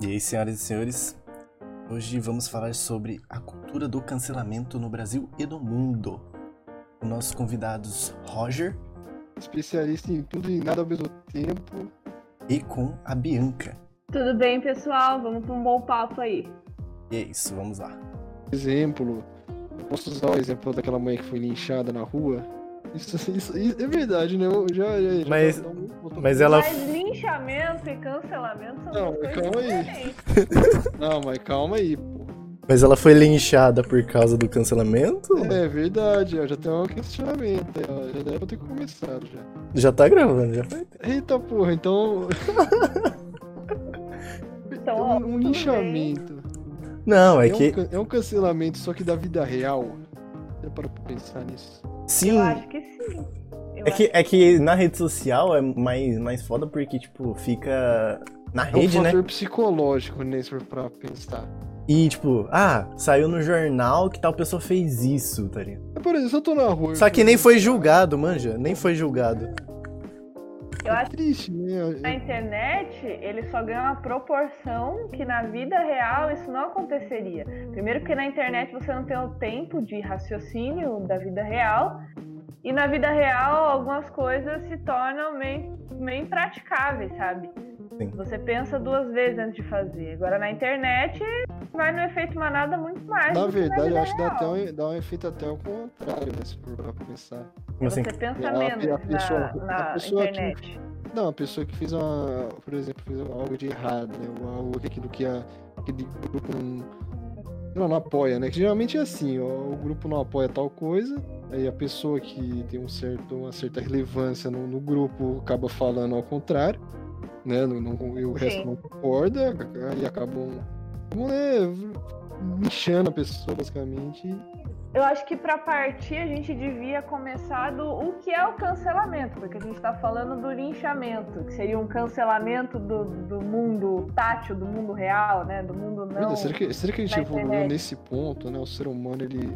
E aí, senhoras e senhores, hoje vamos falar sobre a cultura do cancelamento no Brasil e no mundo. Com nossos convidados Roger especialista em tudo e nada ao mesmo tempo. e com a Bianca. Tudo bem, pessoal? Vamos para um bom papo aí. E é isso, vamos lá. Exemplo, posso usar o exemplo daquela mãe que foi linchada na rua. Isso, isso- isso é verdade, né? Eu já, já, já Mas- Mas ela. Mas linchamento e cancelamento são Não, mas coisas calma aí. Não, mas calma aí, pô. Mas ela foi linchada por causa do cancelamento? É verdade, ó, já tem um questionamento ó. Já deve ter começado já. Já tá gravando, já foi. Eita porra, então. Então, um, ó, um tudo linchamento. Não, é É, um, que. can- é um cancelamento, só que da vida real. Já parou pra pensar nisso? Sim. Eu acho que sim. Eu É que, é que na rede social é mais, mais foda porque, tipo, fica na É um rede, né? fator psicológico, né? Se for pra pensar. E, tipo, ah, saiu no jornal que tal pessoa fez isso, tá ligado? Mas, por exemplo, eu tô na rua. Só que nem foi julgado, manja. Nem foi julgado. Eu É acho triste, né? Na internet, ele só ganha uma proporção que na vida real isso não aconteceria. Primeiro porque na internet você não tem o tempo de raciocínio da vida real. E na vida real, algumas coisas se tornam meio, meio impraticáveis, sabe? Sim. Você pensa duas vezes antes de fazer. Agora na internet, vai no efeito manada muito mais. Na que verdade, eu acho que dá, até um, dá um efeito até ao contrário, né? Se for pra pensar. Como assim? Você pensa A- a menos pessoa- na, a na pessoa que- internet. Não, a pessoa que fez uma. Por exemplo, fez algo de errado, né? Ou algo daquilo que a, aquele grupo não. Não, não apoia, né? Que geralmente é assim, ó, o grupo não apoia tal coisa, aí a pessoa que tem um certo, uma certa relevância no, no grupo acaba falando ao contrário, né? Não, não- e o resto Sim. não concorda, acabam, acabam né, lixando a pessoa, basicamente. Eu acho que para partir a gente devia começar do o que é o cancelamento, porque a gente está falando do linchamento, que seria um cancelamento do, do mundo tátil, do mundo real, né? Do mundo não. Será, que, será que a gente evoluiu nesse ponto, né? O ser humano, ele.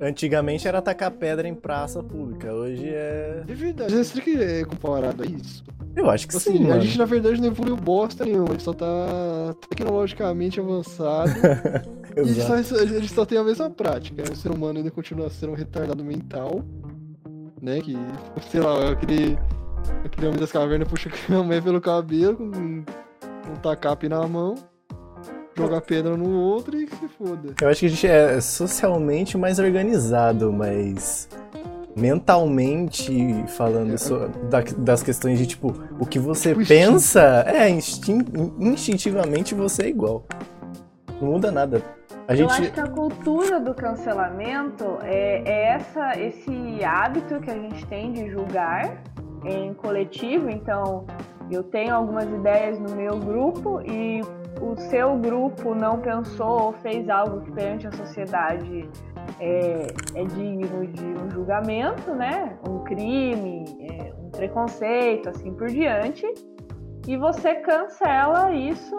Antigamente era tacar pedra em praça pública. Hoje é. É verdade, será que é comparado a isso? Eu acho que Assim, sim, a mano. gente na verdade não evoluiu bosta nenhuma, a gente só tá tecnologicamente avançado e a gente, só, a gente só tem a mesma prática. O ser humano ainda continua sendo um retardado mental, né? Que, sei lá, aquele, aquele homem das cavernas puxa a mulher pelo cabelo com um tacape na mão, joga pedra no outro e que se foda. Eu acho que a gente é socialmente mais organizado, mas mentalmente falando É. so- da- das questões de tipo, o que você Tipo pensa é instin- instintivamente você é igual. Não muda nada. A Eu acho gente. que a cultura do cancelamento é, é essa, esse hábito que a gente tem de julgar em coletivo. Então, eu tenho algumas ideias no meu grupo e o seu grupo não pensou ou fez algo que perante a sociedade é, é digno de um julgamento, né? Um crime, é, um preconceito, assim por diante. E você cancela isso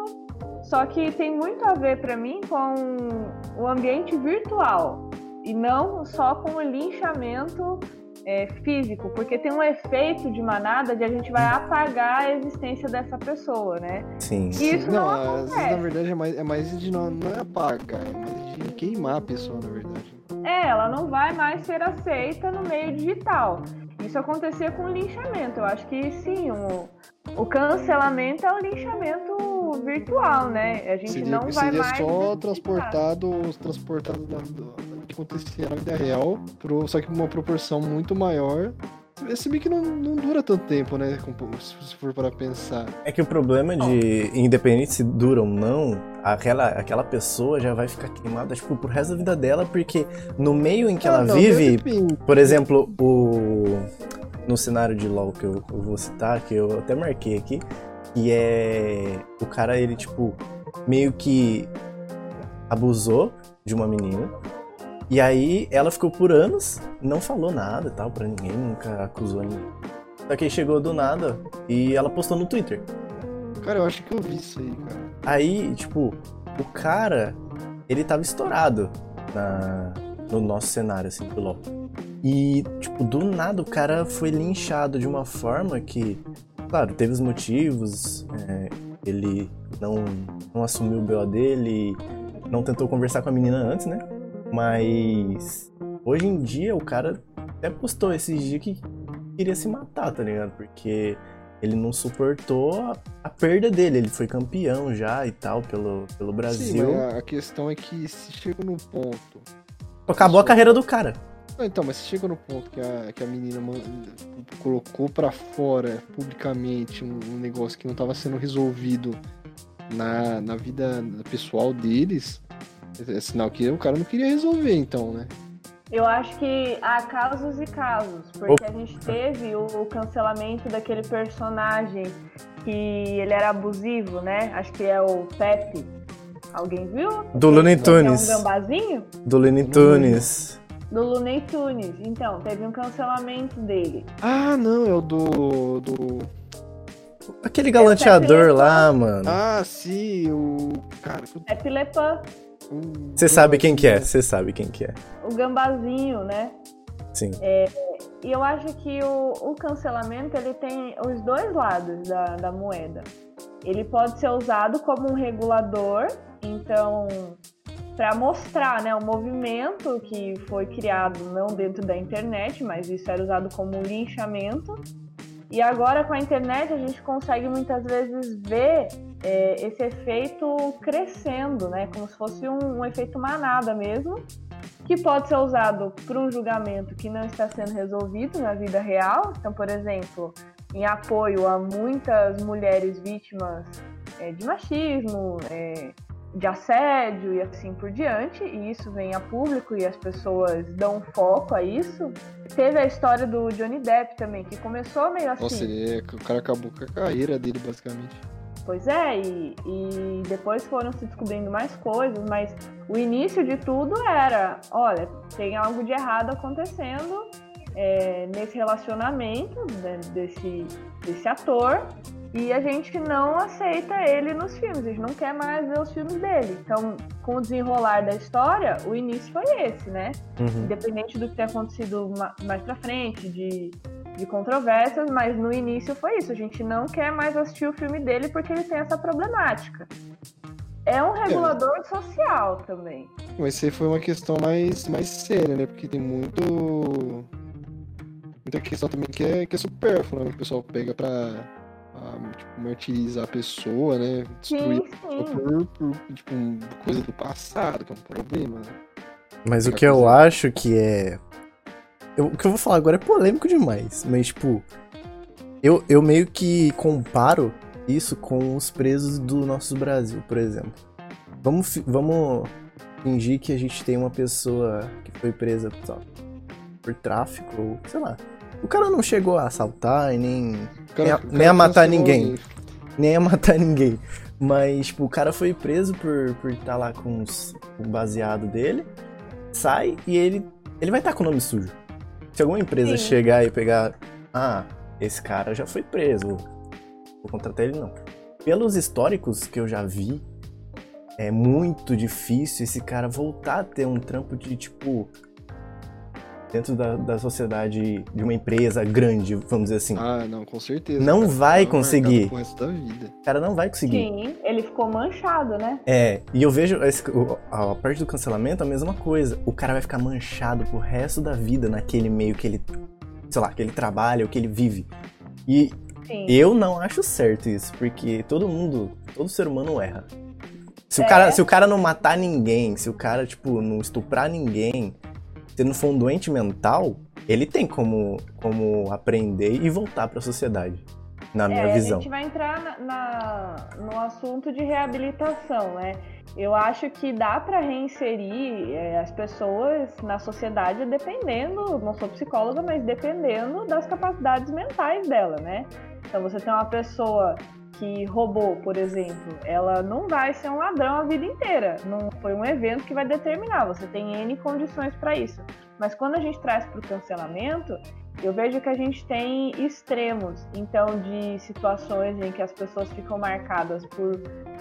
só que tem muito a ver para mim com o ambiente virtual e não só com o linchamento é, físico, porque tem um efeito de manada de a gente vai apagar a existência dessa pessoa, né? Sim. E isso não, vezes, acontece. na verdade é mais, é mais de não, não é apagar, é mais de queimar a pessoa, na verdade. É, ela não vai mais ser aceita no meio digital. Isso acontecia com o linchamento. Eu acho que sim, o, o cancelamento é o linchamento virtual, né? A gente Seria, não vai seria mais. só necessitar. transportado, transportado da, acontecia na vida real, pro, só que uma proporção muito maior. Se bem que não, não dura tanto tempo, né? Se for para pensar. É que o problema de, independente se dura ou não, aquela, aquela pessoa já vai ficar queimada, tipo, pro resto da vida dela, porque no meio em que Ah, ela não, vive. Por exemplo, o no cenário de LoL que eu, eu vou citar, que eu até marquei aqui, que é o cara ele tipo meio que abusou de uma menina. E aí ela ficou por anos, não falou nada, e tal, para ninguém, nunca acusou ninguém. Só que aí chegou do nada e ela postou no Twitter. Cara, eu acho que eu vi isso aí, cara. Aí, tipo, o cara, ele tava estourado na, no nosso cenário, assim, do LoL. E, tipo, do nada o cara foi linchado de uma forma que claro, teve os motivos, é, ele não, não assumiu o BO dele, não tentou conversar com a menina antes, né? Mas hoje em dia o cara até postou esses dias que queria se matar, tá ligado? Porque ele não suportou a, a perda dele. Ele foi campeão já e tal pelo, pelo Brasil. Sim, mas a questão é que se chega no ponto. Acabou a carreira do cara. Não, então, mas se chega no ponto que a, que a menina colocou pra fora publicamente um, um negócio que não tava sendo resolvido na, na vida pessoal deles, é sinal que o cara não queria resolver, então, né? Eu acho que há casos e casos, porque a gente teve o, cancelamento daquele personagem que ele era abusivo, né? Acho que é o Pepe. Alguém viu? Do Looney Ele é um Tunes. gambazinho? Do Looney Tunes. Do Looney Tunes. Então, teve um cancelamento dele. Ah, não, é o do. do... Aquele galanteador Pepe lá, mano. Ah, sim, o. Cara, que o- Você sabe quem que é, você sabe quem que é. o gambazinho, né? Sim. E eu acho que o, o cancelamento ele tem os dois lados da, da moeda. Ele pode ser usado como um regulador, então para mostrar né, o movimento que foi criado não dentro da internet, mas isso era usado como um linchamento. E agora com a internet a gente consegue muitas vezes ver é, esse efeito crescendo, né, como se fosse um, um efeito manada mesmo que pode ser usado para um julgamento que não está sendo resolvido na vida real. Então, por exemplo, em apoio a muitas mulheres vítimas é, de machismo, é, de assédio e assim por diante, e isso vem a público e as pessoas dão foco a isso. Teve a história do Johnny Depp também, que começou meio assim. Nossa, é, o cara acabou com a carreira dele, basicamente. Pois é, e, e depois foram se descobrindo mais coisas, mas o início de tudo era, olha, tem algo de errado acontecendo é, nesse relacionamento né, desse, desse ator e a gente não aceita ele nos filmes, a gente não quer mais ver os filmes dele. Então, com o desenrolar da história, o início foi esse, né? Uhum. Independente do que tenha acontecido ma- mais pra frente, de, de controvérsias, mas no início foi isso. A gente não quer mais assistir o filme dele porque ele tem essa problemática. É um regulador social também. Mas isso aí foi uma questão mais, mais séria, né? Porque tem muito. Muita questão também que é, que é supérflua, né? Que o pessoal pega pra ah, tipo, martirizar a pessoa, né? Destruir Sim, a pessoa sim. por, por tipo, coisa do passado, que é um problema, né? Mas o que eu coisa. acho que é. eu- o que eu vou falar agora é polêmico demais, mas, tipo. Eu, eu meio que comparo isso com os presos do nosso Brasil, por exemplo. Vamos, vamos fingir que a gente tem uma pessoa que foi presa lá, por tráfico, ou sei lá. O cara não chegou a assaltar e nem cara- Nem a- nem matar ninguém. alguém. nem a matar ninguém. Mas, tipo, o cara foi preso por estar por tá lá com o baseado dele, sai e ele, ele vai estar com o nome sujo. Se alguma empresa Sim. chegar e pegar, ah, esse cara já foi preso, vou contratar ele não. Pelos históricos que eu já vi, é muito difícil esse cara voltar a ter um trampo de, tipo, dentro da, da sociedade de uma empresa grande, vamos dizer assim. Ah, não, com certeza. Não cara. vai Tá conseguir. pro resto da vida. O cara não vai conseguir. Sim, ele ficou manchado, né? É, e eu vejo esse- o- a parte do cancelamento a mesma coisa. O cara vai ficar manchado pro resto da vida naquele meio que ele, sei lá, que ele trabalha, o que ele vive. E Sim. eu não acho certo isso, porque todo mundo, todo ser humano erra. Se o, É. cara, se o cara não matar ninguém, se o cara, tipo, não estuprar ninguém, se não for um doente mental, ele tem como, como aprender e voltar pra sociedade, na minha É, visão. A gente vai entrar na, na- no assunto de reabilitação, né? Eu acho que dá para reinserir é, as pessoas na sociedade dependendo, não sou psicóloga, mas dependendo das capacidades mentais dela, né? Então você tem uma pessoa que roubou, por exemplo, ela não vai ser um ladrão a vida inteira. Não foi um evento que vai determinar. Você tem N condições para isso. Mas quando a gente traz para o cancelamento, eu vejo que a gente tem extremos, então, de situações em que as pessoas ficam marcadas por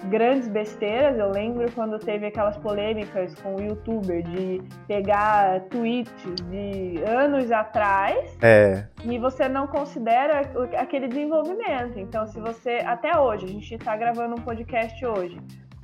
grandes besteiras. Eu lembro quando teve aquelas polêmicas com o youtuber de pegar tweets de anos atrás É. e você não considera aquele desenvolvimento. Então, se você. Até hoje, a gente está gravando um podcast hoje.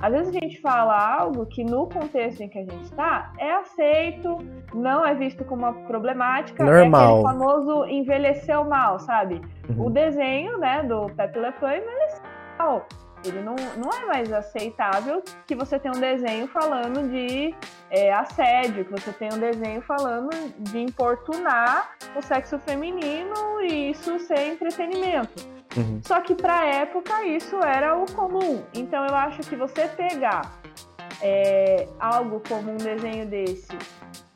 Às vezes a gente fala algo que no contexto em que a gente está é aceito, não é visto como uma problemática. Normal. É aquele famoso envelheceu mal, sabe? Uhum. O desenho, né, do Pepe Le Pew envelheceu mal. Ele não, não é mais aceitável que você tenha um desenho falando de é, assédio, que você tenha um desenho falando de importunar o sexo feminino e isso ser entretenimento. Uhum. Só que pra época isso era o comum. Então eu acho que você pegar é, algo como um desenho desse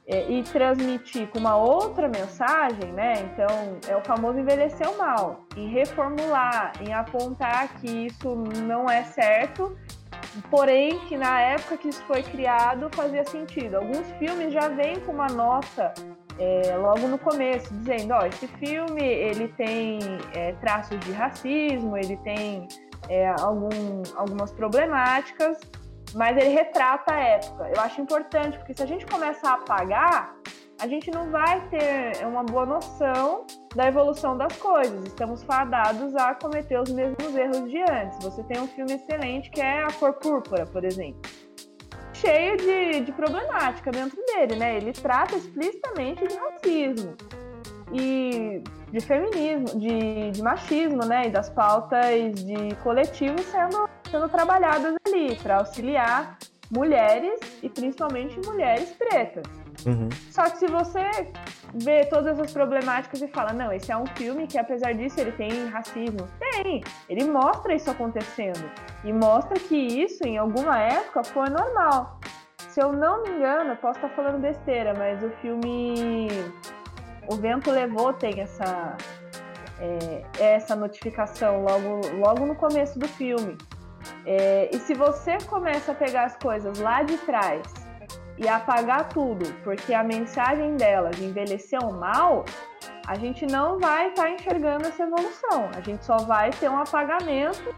e transmitir com uma outra mensagem, né? Então é o famoso envelheceu mal, em reformular, em apontar que isso não é certo, porém que na época que isso foi criado fazia sentido. Alguns filmes já vêm com uma nota é, logo no começo, dizendo, ó, esse filme ele tem é, traços de racismo, ele tem é, algum, algumas problemáticas, mas ele retrata a época. Eu acho importante, porque se a gente começa a apagar, a gente não vai ter uma boa noção da evolução das coisas. Estamos fadados a cometer os mesmos erros de antes. Você tem um filme excelente que é A Cor Púrpura, por exemplo cheio de, de problemática dentro dele, né? Ele trata explicitamente de racismo e de feminismo, de, de machismo, né? E das pautas de coletivo sendo, sendo trabalhadas ali para auxiliar mulheres e principalmente mulheres pretas. Uhum. Só que se você vê todas as problemáticas e fala, não, esse é um filme que apesar disso ele tem racismo. Tem! Ele mostra isso acontecendo. E mostra que isso, em alguma época, foi normal. Se eu não me engano, posso estar falando besteira, mas o filme O Vento Levou tem essa, é, essa notificação logo, logo no começo do filme. É, e se você começa a pegar as coisas lá de trás e apagar tudo, porque a mensagem delas envelheceu mal, a gente não vai estar enxergando essa evolução. A gente só vai ter um apagamento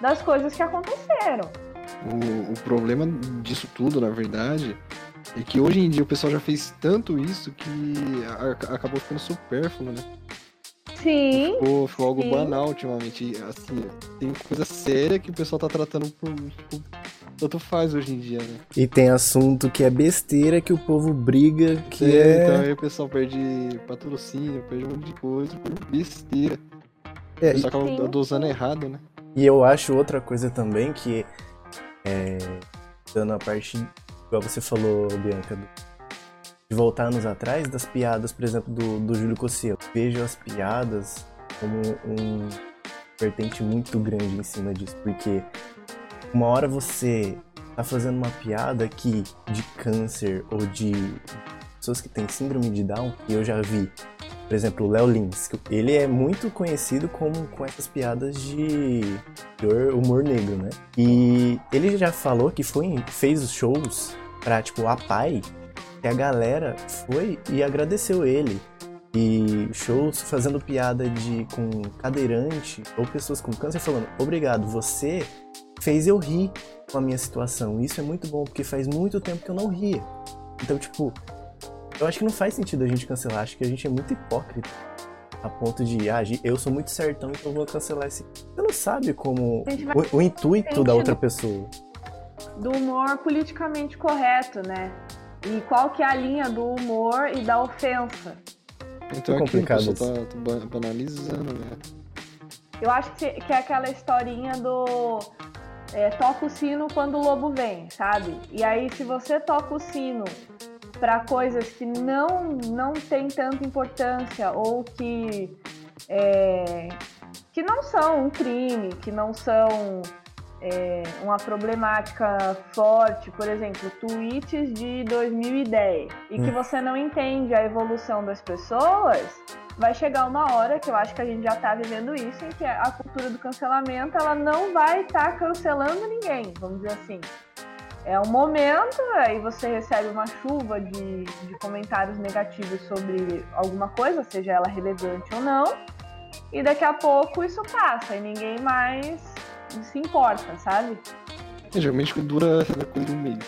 das coisas que aconteceram. O, o problema disso tudo, na verdade, é que hoje em dia o pessoal já fez tanto isso que a- acabou ficando supérfluo, né? Sim, Ficou, ficou algo Sim. banal ultimamente. E, Assim, tem coisa séria que o pessoal tá tratando por, por tanto faz hoje em dia, né? E tem assunto que é besteira que o povo briga, que É, é. Então aí o pessoal perde patrocínio, perde um monte de coisa por besteira. O é, pessoal acaba Sim. dosando errado, né? E eu acho outra coisa também que é, dando a parte, igual você falou, Bianca, do- de atrás, das piadas, por exemplo, do, do Júlio Cossielo. Vejo as piadas como um vertente muito grande em cima disso, porque uma hora você tá fazendo uma piada que de câncer ou de pessoas que têm síndrome de Down, que eu já vi, por exemplo, o Léo Lins, ele é muito conhecido como com essas piadas de humor, negro, né? E ele já falou que foi fez os shows pra, tipo, a pai, que a galera foi e agradeceu ele. E shows fazendo piada de com cadeirante ou pessoas com câncer falando, obrigado, você fez eu rir com a minha situação. Isso é muito bom, porque faz muito tempo que eu não ria. Então, tipo, eu acho que não faz sentido a gente cancelar. Acho que a gente é muito hipócrita. A ponto de, ah, eu sou muito certão, então eu vou cancelar esse. Você não sabe como. O, o intuito da outra pessoa. do humor politicamente correto, né? E qual que é a linha do humor e da ofensa? Então Muito aqui o complicado pessoal tá, tá ba- banalizando, né? Eu acho que, que é aquela historinha do é, toca o sino quando o lobo vem, sabe? E aí, se você toca o sino para coisas que não, não tem tanta importância ou que, é, que não são um crime, que não são é, uma problemática forte, por exemplo, tweets de 2010, e que Hum. você não entende a evolução das pessoas, vai chegar uma hora que eu acho que a gente já está vivendo isso, em que a cultura do cancelamento ela não vai estar cancelando ninguém, vamos dizer assim. é um momento, aí você recebe uma chuva de, de comentários negativos sobre alguma coisa, seja ela relevante ou não, e daqui a pouco isso passa e ninguém mais se importa, sabe? É, geralmente dura coisa de um mês.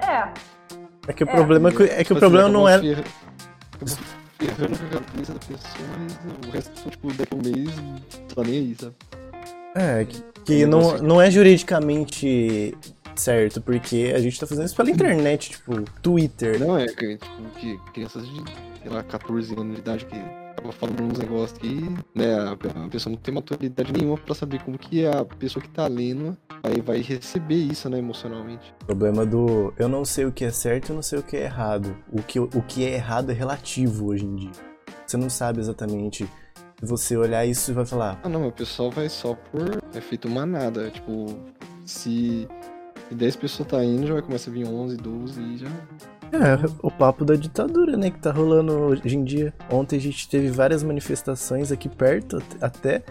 É. É que o problema é que, é que o problema não é. Ferrando a cabeça da pessoa, mas o resto, tipo, daqui a um mês, não tá nem aí, sabe? É, que, que não, não é juridicamente certo, porque a gente tá fazendo isso pela internet, tipo, Twitter. Não, é que, tipo, que crianças de, sei lá, 14 anos de idade que acaba falando uns negócios que, né, a, pessoa não tem maturidade nenhuma pra saber como que a pessoa que tá lendo vai, vai receber isso, né, emocionalmente. O problema do eu não sei o que é certo, eu não sei o que é errado. O que, o que é errado é relativo hoje em dia. Você não sabe exatamente. Se você olhar isso e vai falar, Ah, não, o pessoal vai só por efeito manada. Tipo, se, se 10 pessoas tá indo, já vai começar a vir 11, 12 e já. É, o papo da ditadura, né, que tá rolando hoje em dia. Ontem a gente teve várias manifestações aqui perto, até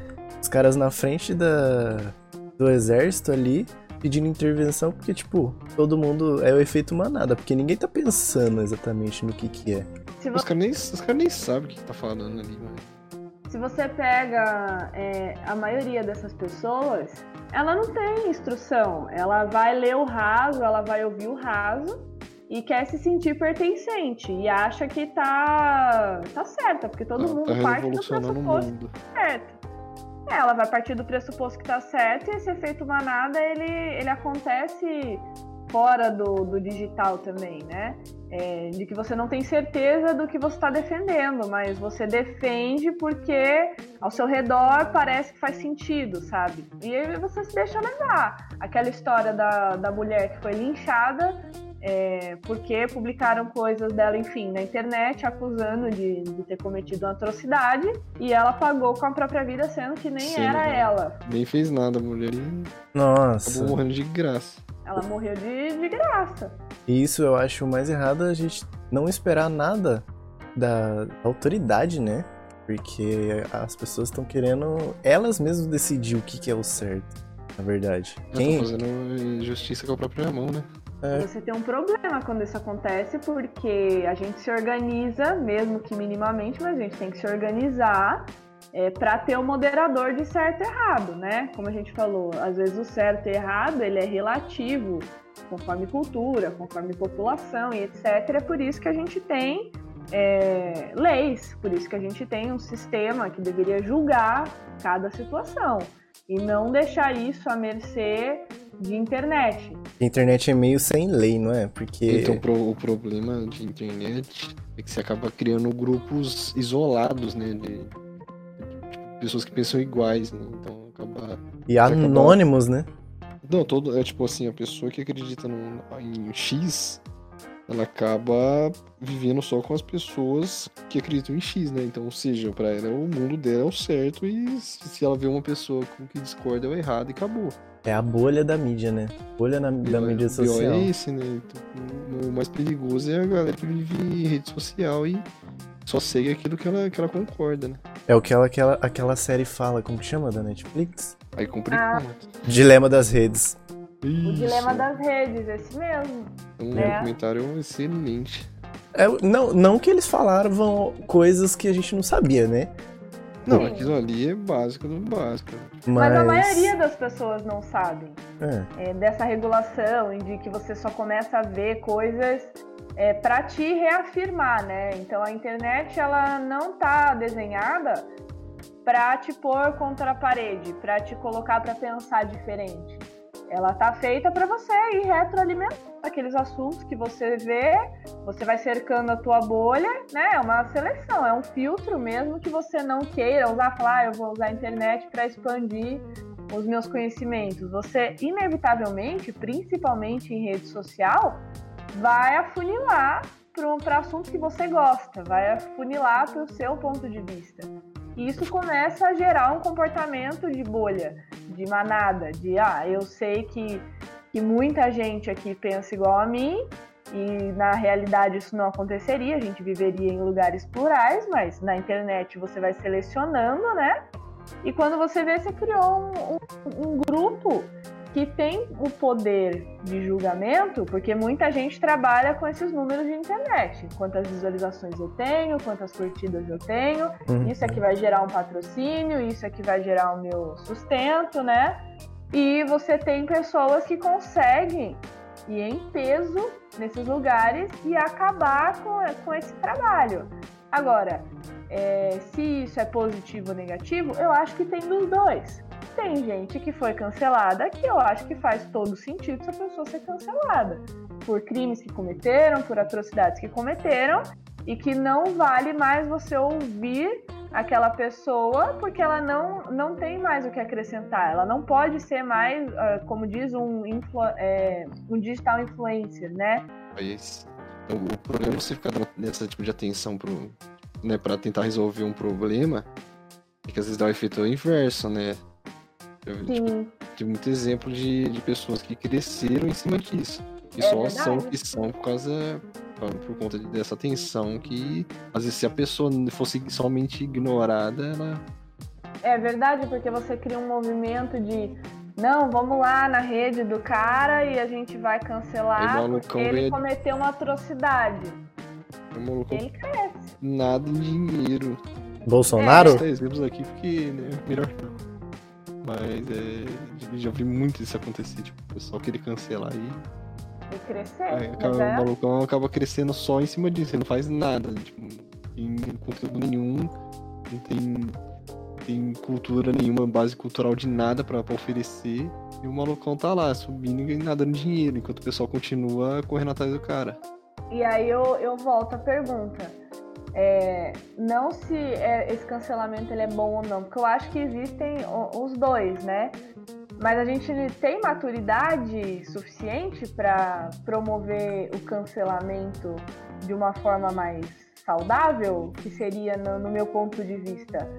os caras na frente da, do exército ali pedindo intervenção, porque, tipo, todo mundo é o efeito manada, porque ninguém tá pensando exatamente no que que é. Se, Os caras nem, os cara nem sabem o que, que tá falando ali, mano. se você pega é, a maioria dessas pessoas, ela não tem instrução. Ela vai ler o raso, ela vai ouvir o raso e quer se sentir pertencente e acha que tá, tá certa, porque todo Tá- mundo tá parte do pressuposto certo. É, ela vai partir do pressuposto que tá certo e esse efeito manada ele, ele acontece fora do, do digital também, né? É, de que você não tem certeza do que você está defendendo, mas você defende porque ao seu redor parece que faz sentido, sabe? E aí você se deixa levar. Aquela história da, da mulher que foi linchada é, porque publicaram coisas dela, enfim, na internet, acusando de, de ter cometido uma atrocidade, e ela pagou com a própria vida, sendo que nem Sim, era né? ela. Nem fez nada, a mulher e Nossa. acabou morrendo de graça. Ela morreu de, de graça. E isso eu acho mais errado a gente não esperar nada da autoridade, né? Porque as pessoas estão querendo elas mesmas decidir o que, que é o certo, na verdade. Quem, tá fazendo justiça com a própria mão, né? É. Você tem um problema quando isso acontece, porque a gente se organiza, mesmo que minimamente, mas a gente tem que se organizar é, para ter o moderador de certo e errado, né? Como a gente falou, às vezes o certo e errado ele é relativo, conforme cultura, conforme população e etc. É por isso que a gente tem é, leis, por isso que a gente tem um sistema que deveria julgar cada situação e não deixar isso à mercê de internet. A internet é meio sem lei, não é? Porque Então o problema de internet é que você acaba criando grupos isolados, né? De, de pessoas que pensam iguais, né? Então acaba. e anônimos, né? Não, todo. É tipo assim, a pessoa que acredita num, em X, ela acaba vivendo só com as pessoas que acreditam em X, né? Então, ou seja, pra ela o mundo dela é o certo e se ela vê uma pessoa com que discorda é o errado e acabou. É a bolha da mídia, né? Bolha na- da O mídia pior social. é esse, né? Então, o- mais perigoso é a galera que vive em rede social e só segue aquilo que ela, que ela concorda, né? É o que ela, aquela, aquela série fala, como que chama da Netflix? Aí complica Ah. muito. Dilema das redes. O dilema das redes, esse mesmo. Um É. documentário excelente. É, não, não que eles falaram coisas que a gente não sabia, né? Não, Sim. aquilo ali é básico do básico. Mas, Mas a maioria das pessoas não sabem É, é, dessa regulação, em de que você só começa a ver coisas é, para te reafirmar, né? Então a internet ela não tá desenhada para te pôr contra a parede, para te colocar para pensar diferente. Ela tá feita para você ir retroalimentar aqueles assuntos que você vê, você vai cercando a tua bolha, né? É uma seleção, é um filtro mesmo que você não queira usar, falar, ah, eu vou usar a internet para expandir os meus conhecimentos. Você inevitavelmente, principalmente em rede social, vai afunilar para assuntos que você gosta, vai afunilar para o seu ponto de vista. E isso começa a gerar um comportamento de bolha, de manada, de ah, eu sei que, que muita gente aqui pensa igual a mim, e na realidade isso não aconteceria, a gente viveria em lugares plurais, mas na internet você vai selecionando, né? E quando você vê, você criou um, um- um grupo que tem o poder de julgamento, porque muita gente trabalha com esses números de internet. Quantas visualizações eu tenho, quantas curtidas eu tenho, Uhum. isso é que vai gerar um patrocínio, isso é que vai gerar o meu sustento, né? E você tem pessoas que conseguem ir em peso nesses lugares e acabar com, com esse trabalho. Agora, é, se isso é positivo ou negativo, eu acho que tem dos dois. Tem gente que foi cancelada que eu acho que faz todo sentido essa pessoa ser cancelada por crimes que cometeram, por atrocidades que cometeram e que não vale mais você ouvir aquela pessoa porque ela não, não tem mais o que acrescentar. Ela não pode ser mais, ah, como diz, um, influ- é, um digital influencer, né? Mas o, o problema é você ficar esse tipo de atenção né, pra tentar resolver um problema que às vezes dá o efeito inverso, né? Eu, tipo, tem muito exemplo de, de pessoas que cresceram em cima disso. E É só são o verdade. que são por causa. Por, conta de- dessa atenção que, às vezes, se a pessoa fosse somente ignorada, ela. é verdade, porque você cria um movimento de não, vamos lá na rede do cara e a gente vai cancelar o malucão porque ele ganha- cometeu uma atrocidade. É Ele cresce. nada em dinheiro. Bolsonaro? Tá exemplos aqui porque, né, melhor não. Mas é. Já vi muito isso acontecer, tipo, o pessoal querer cancelar aí. E crescer. Aí mas acaba, é- O malucão acaba crescendo só em cima disso, ele não faz nada, tipo, não tem conteúdo nenhum, não tem, tem cultura nenhuma, base cultural de nada pra, pra oferecer. E o malucão tá lá, subindo e nadando dinheiro, enquanto o pessoal continua correndo atrás do cara. E aí eu, eu volto à pergunta. É, não se é- esse cancelamento ele é bom ou não, porque eu acho que existem os dois, né? Mas a gente tem maturidade suficiente para promover o cancelamento de uma forma mais saudável, que seria, no, no meu ponto de vista,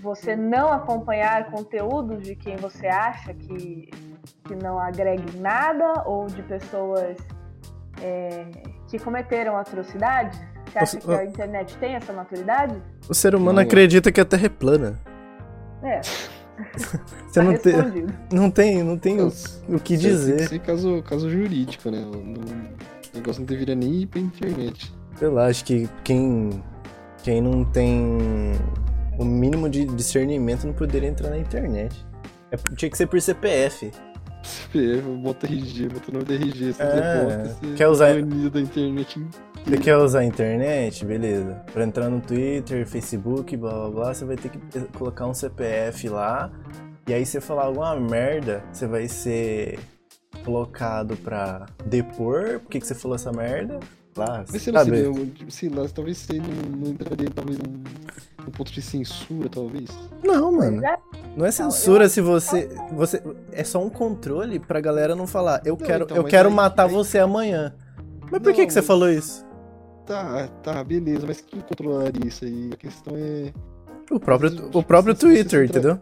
você não acompanhar conteúdos de quem você acha que, que não agregue nada ou de pessoas é, que cometeram atrocidades? Você acha que a internet tem essa maturidade? O ser humano Não. acredita que a Terra é plana. É, Você tá não tem, respondido. não tem, não tem o, o que aí Tem que dizer. ser caso, caso jurídico, né? O negócio não deveria nem ir pra internet. Sei lá, acho que quem, quem não tem o mínimo de discernimento não poderia entrar na internet. É, tinha que ser por CPF. CPF, bota RG, bota o nome da RG, você É, bota, você quer usar- da internet Você quer usar a internet? Beleza. Pra entrar no Twitter, Facebook, blá blá blá, você vai ter que colocar um CPF lá. E aí você falar alguma merda, você vai ser colocado pra depor. Por que, que você falou essa merda? Lá, Mas sei lá, sabe? seria, sei lá, talvez você não, não entraria talvez num, num ponto de censura, talvez. Não, mano. É. Não é censura se você, você. É só um controle pra galera não falar. Eu Não, quero, então, eu quero aí- matar aí- você amanhã. Mas por que, Não, que você falou isso? Tá, tá, beleza, mas quem controlaria isso aí? A questão é. O próprio, o próprio Twitter, entendeu?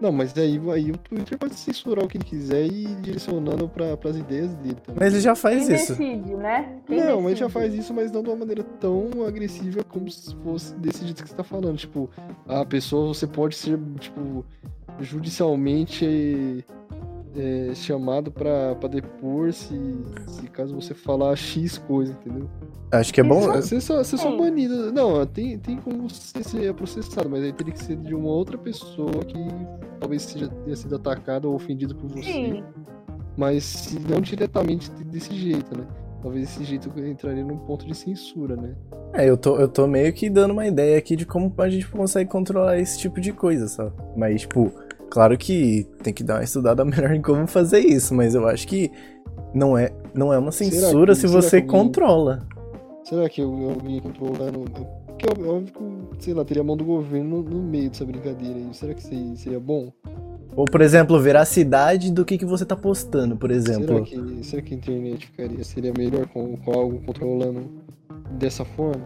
Não, mas aí, aí o Twitter pode censurar o que ele quiser e ir direcionando pra, pras ideias dele também. Mas ele já Quem faz isso. decide, né? Quem não, mas decide? já faz isso, mas não de uma maneira tão agressiva como se fosse desse jeito que você tá falando. Tipo, a pessoa, você pode ser, tipo, judicialmente é, chamado pra, pra depor se, se caso você falar X coisa, entendeu? Acho que é bom. Você só, você só Sim. banido. Não, tem, tem como você ser processado, mas aí teria que ser de uma outra pessoa que talvez seja, tenha sido atacada ou ofendida por você. Sim, Mas se não diretamente desse jeito, né? Talvez esse jeito entraria num ponto de censura, né? É, eu tô, eu tô meio que dando uma ideia aqui de como a gente consegue controlar esse tipo de coisa, sabe? Mas, tipo, claro que tem que dar uma estudada melhor em como fazer isso, mas eu acho que não é, não é uma Será censura que- se será você alguém- controla. Será que alguém controlando. Porque é óbvio que, sei lá, teria a mão do governo no, no meio dessa brincadeira aí. Será que seria, bom? Ou, por exemplo, veracidade do que, que você tá postando, por Será exemplo. que, será que a internet ficaria, seria melhor com, com algo controlando dessa forma?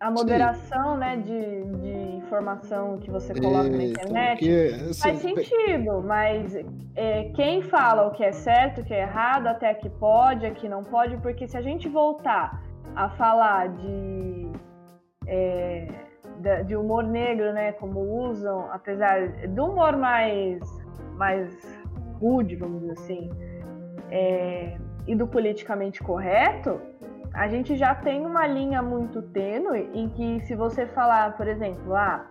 A moderação, né, de, de informação que você coloca na É, internet porque, assim, faz sentido, mas é, quem fala o que é certo, o que é errado, até que pode, aqui não pode, porque se a gente voltar a falar de, é, de humor negro, né, como usam, apesar do humor mais, mais rude, vamos dizer assim, é, e do politicamente correto, a gente já tem uma linha muito tênue em que se você falar, por exemplo, ah,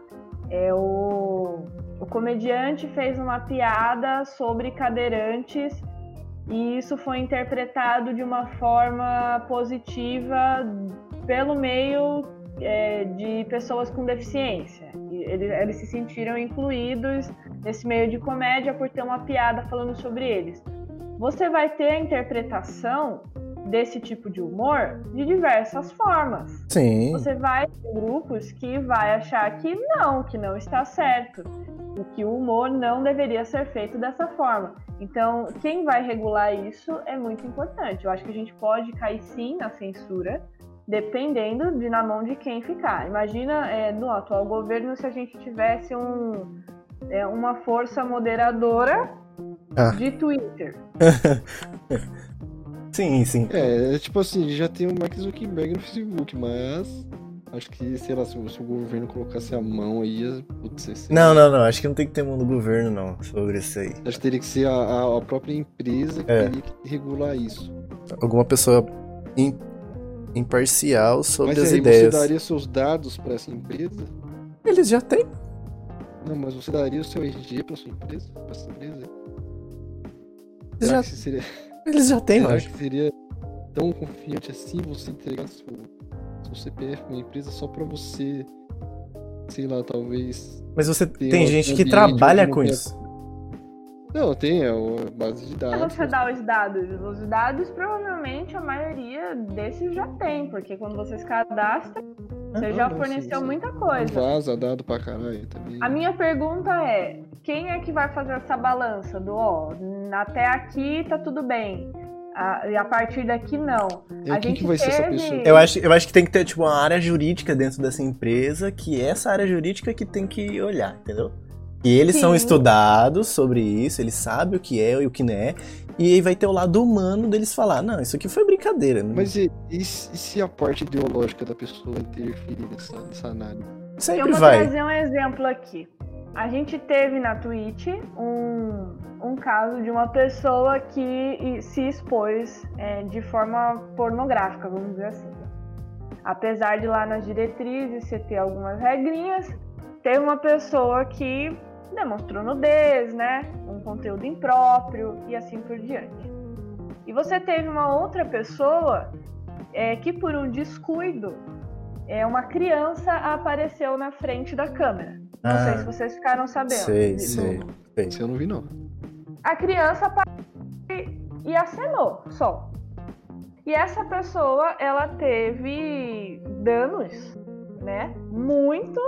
é o, o comediante fez uma piada sobre cadeirantes e isso foi interpretado de uma forma positiva pelo meio é, de pessoas com deficiência. Eles, eles se sentiram incluídos nesse meio de comédia por ter uma piada falando sobre eles. Você vai ter a interpretação desse tipo de humor de diversas formas. Sim. Você vai ter grupos que vai achar que não, que não está certo, e que o humor não deveria ser feito dessa forma. Então, quem vai regular isso é muito importante. Eu acho que a gente pode cair sim na censura, dependendo de na mão de quem ficar. Imagina é, no atual governo se a gente tivesse um, é, uma força moderadora ah. de Twitter. sim, sim. É, é, tipo assim, já tem o Mark Zuckerberg no Facebook, mas acho que, sei lá, se, o governo colocasse a mão aí, putz. Não, não, não, acho que não tem que ter mão do governo, não, sobre isso aí. Acho que teria que ser a, a própria empresa que é. teria que regular isso. Alguma pessoa imparcial sobre mas as aí, ideias. Você daria seus dados para essa empresa? Eles já têm. Não, mas você daria o seu RG para sua empresa? Pra essa empresa? Eles já... Seria... Eles já têm, Será que seria tão confiante assim você entregar seu, seu CPF pra uma empresa só para você, sei lá, talvez. Mas você tem gente que trabalha com isso. Não, tem, é a base de dados. Você dá os dados, os dados provavelmente a maioria desses já tem, porque quando você se cadastra, você ah, já não, forneceu muita coisa. Vaza dado pra caralho também. A minha pergunta é: quem é que vai fazer essa balança do ó, até aqui tá tudo bem? e a partir daqui não. E a gente que vai teve... ser essa pessoa? Eu acho, eu acho que tem que ter tipo uma área jurídica dentro dessa empresa, que é essa área jurídica que tem que olhar, entendeu? E eles Sim. são estudados sobre isso, eles sabem o que é e o que não é. E aí vai ter o lado humano deles falar, não, isso aqui foi brincadeira. Né? Mas e, e, se a parte ideológica da pessoa interferir nessa, nessa análise? Sempre Eu vou vai. trazer um exemplo aqui. A gente teve na Twitch um, um caso de uma pessoa que se expôs é, de forma pornográfica, vamos dizer assim. Apesar de lá nas diretrizes você ter algumas regrinhas, teve uma pessoa que demonstrou nudez, né? Um conteúdo impróprio e assim por diante. E você teve uma outra pessoa é, que, por um descuido, é, uma criança apareceu na frente da câmera. Não ah, sei se vocês ficaram sabendo. Sei, sei. Isso eu não vi, não. A criança apareceu e acenou só. E essa pessoa, ela teve danos, né? Muito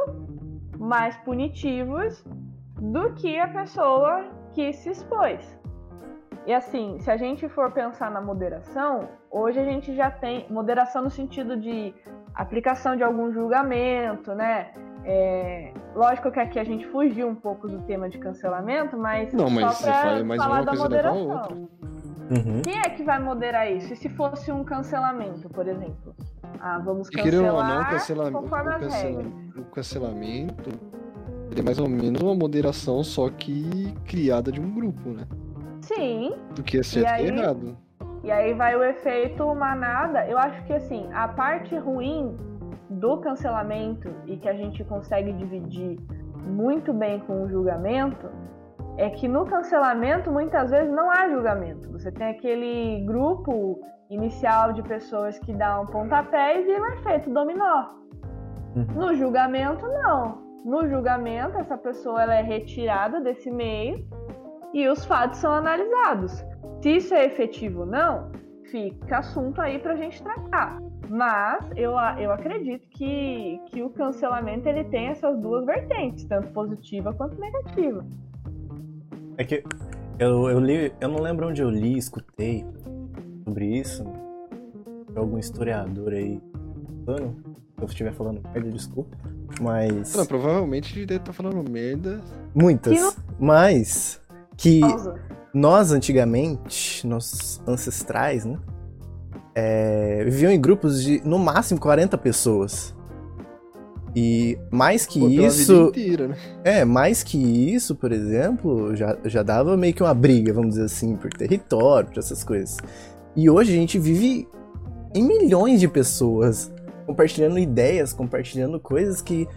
mais punitivos do que a pessoa que se expôs. E assim, se a gente for pensar na moderação, hoje a gente já tem moderação no sentido de aplicação de algum julgamento, né? É, lógico que aqui a gente fugiu um pouco do tema de cancelamento, mas não, mas só pra fala, mas falar uma da moderação. outra. Uhum. Quem é que vai moderar isso? E se fosse um cancelamento, por exemplo? Ah, vamos cancelar ou não, cancelamento, conforme as regras. O cancelamento é mais ou menos uma moderação, só que criada de um grupo, né? Sim. Do que é certo e, aí, errado. E aí vai o efeito manada. Eu acho que assim, a parte ruim do cancelamento e que a gente consegue dividir muito bem com o julgamento é que no cancelamento muitas vezes não há julgamento. Você tem aquele grupo inicial de pessoas que dá um pontapé e vira um efeito dominó. Uhum. No julgamento, não. No julgamento, essa pessoa ela é retirada desse meio e os fatos são analisados. Se isso é efetivo ou não, fica assunto aí para a gente tratar. Mas eu, eu acredito que, que o cancelamento ele tem essas duas vertentes, tanto positiva quanto negativa. É que eu, eu li, eu não lembro onde eu li, escutei sobre isso. Algum historiador aí. Se eu estiver falando merda, desculpa. Mas. Não, provavelmente deve estar tá falando merda. Muitas. Mas que nós antigamente, nossos ancestrais, né? É, viviam em grupos de no máximo 40 pessoas. E mais que Pô, isso. inteira, né? É, mais que isso, por exemplo, já, já dava meio que uma briga, vamos dizer assim, por território, por essas coisas. E hoje a gente vive em milhões de pessoas compartilhando ideias, compartilhando coisas que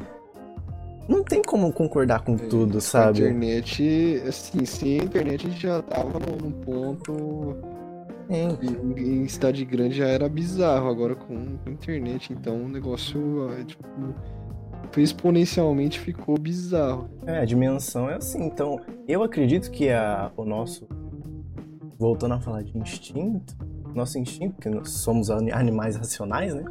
não tem como concordar com tudo, A sabe? internet, assim, sem a internet a já tava num ponto. Sim. Em, em cidade grande já era bizarro, agora com, com internet, então o negócio, ah, tipo, exponencialmente ficou bizarro. É, a dimensão é assim. Então, eu acredito que a, o nosso. Voltando a falar de instinto, nosso instinto, porque nós somos ani- animais racionais, né?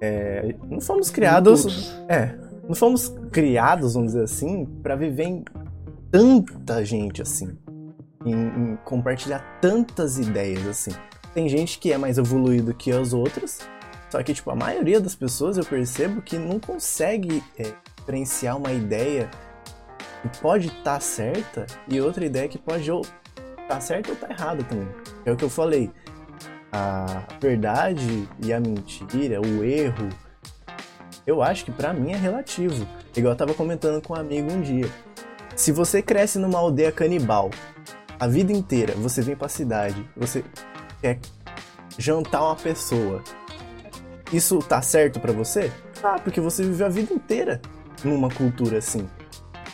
É, não fomos criados. É, não fomos criados, vamos dizer assim, pra viver em tanta gente assim. Em, em compartilhar tantas ideias assim. Tem gente que é mais evoluído que as outras, só que, tipo, a maioria das pessoas eu percebo que não consegue é, diferenciar uma ideia que pode estar certa e outra ideia que pode ou estar certa ou estar errada também. É o que eu falei. A verdade e a mentira, o erro, eu acho que pra mim é relativo. Igual eu tava comentando com um amigo um dia. Se você cresce numa aldeia canibal a vida inteira, você vem pra cidade, você quer jantar uma pessoa. Isso tá certo pra você? Ah, porque você viveu a vida inteira numa cultura assim.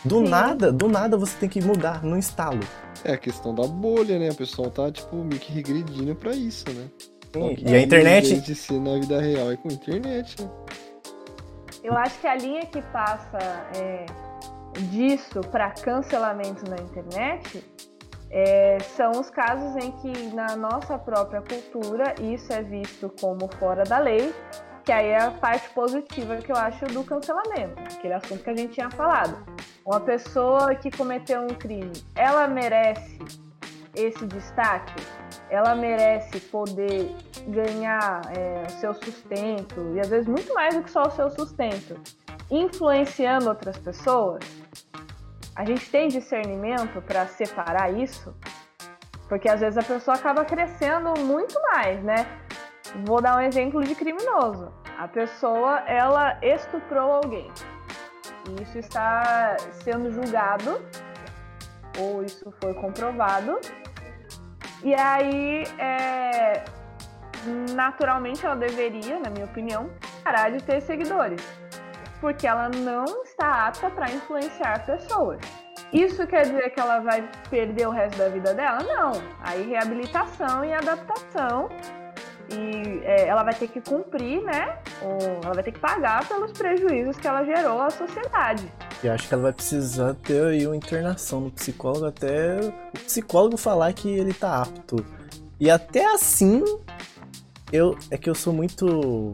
Do Sim. nada, do nada você tem que mudar num estalo. É a questão da bolha, né? O pessoal tá, tipo, meio que regredindo pra isso, né? Que E a internet, de ser na vida real, é com a internet, né? Eu acho que a linha que passa é, disso para cancelamento na internet é, são os casos em que na nossa própria cultura isso é visto como fora da lei, que aí é a parte positiva que eu acho do cancelamento, aquele assunto que a gente tinha falado. Uma pessoa que cometeu um crime, ela merece esse destaque? Ela merece poder ganhar é, o seu sustento, e às vezes muito mais do que só o seu sustento, influenciando outras pessoas? A gente tem discernimento para separar isso? Porque às vezes a pessoa acaba crescendo muito mais, né? Vou dar um exemplo de criminoso. A pessoa, ela estuprou alguém. Isso está sendo julgado, ou isso foi comprovado. E aí, é, naturalmente, ela deveria, na minha opinião, parar de ter seguidores. Porque ela não está apta para influenciar pessoas. Isso quer dizer que ela vai perder o resto da vida dela? Não. Aí reabilitação e adaptação. E é, ela vai ter que cumprir, né? Ela vai ter que pagar pelos prejuízos que ela gerou à sociedade. e acho que ela vai precisar ter aí uma internação no psicólogo até o psicólogo falar que ele tá apto. E até assim, eu é que eu sou muito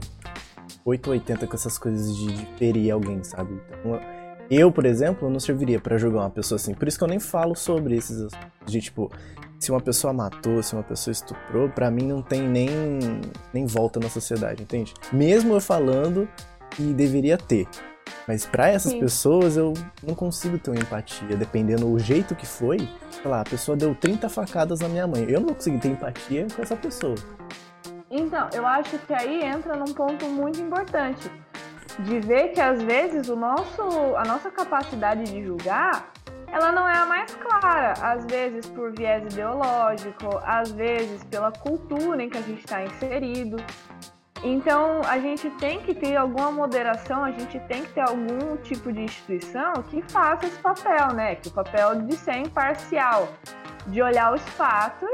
880 com essas coisas de, de ferir alguém, sabe? Então, eu, por exemplo, não serviria pra julgar uma pessoa assim. Por isso que eu nem falo sobre esses de tipo, se uma pessoa matou, se uma pessoa estuprou, pra mim não tem nem nem volta na sociedade, entende? Mesmo eu falando que deveria ter. Mas pra essas Sim. pessoas eu não consigo ter uma empatia, dependendo do jeito que foi. Sei lá, a pessoa deu 30 facadas na minha mãe. Eu não vou conseguir ter empatia com essa pessoa. Então, eu acho que aí entra num ponto muito importante de ver que às vezes o nosso, a nossa capacidade de julgar, ela não é a mais clara, às vezes por viés ideológico, às vezes pela cultura em que a gente está inserido. Então, a gente tem que ter alguma moderação, a gente tem que ter algum tipo de instituição que faça esse papel, né? Que o papel de ser imparcial, de olhar os fatos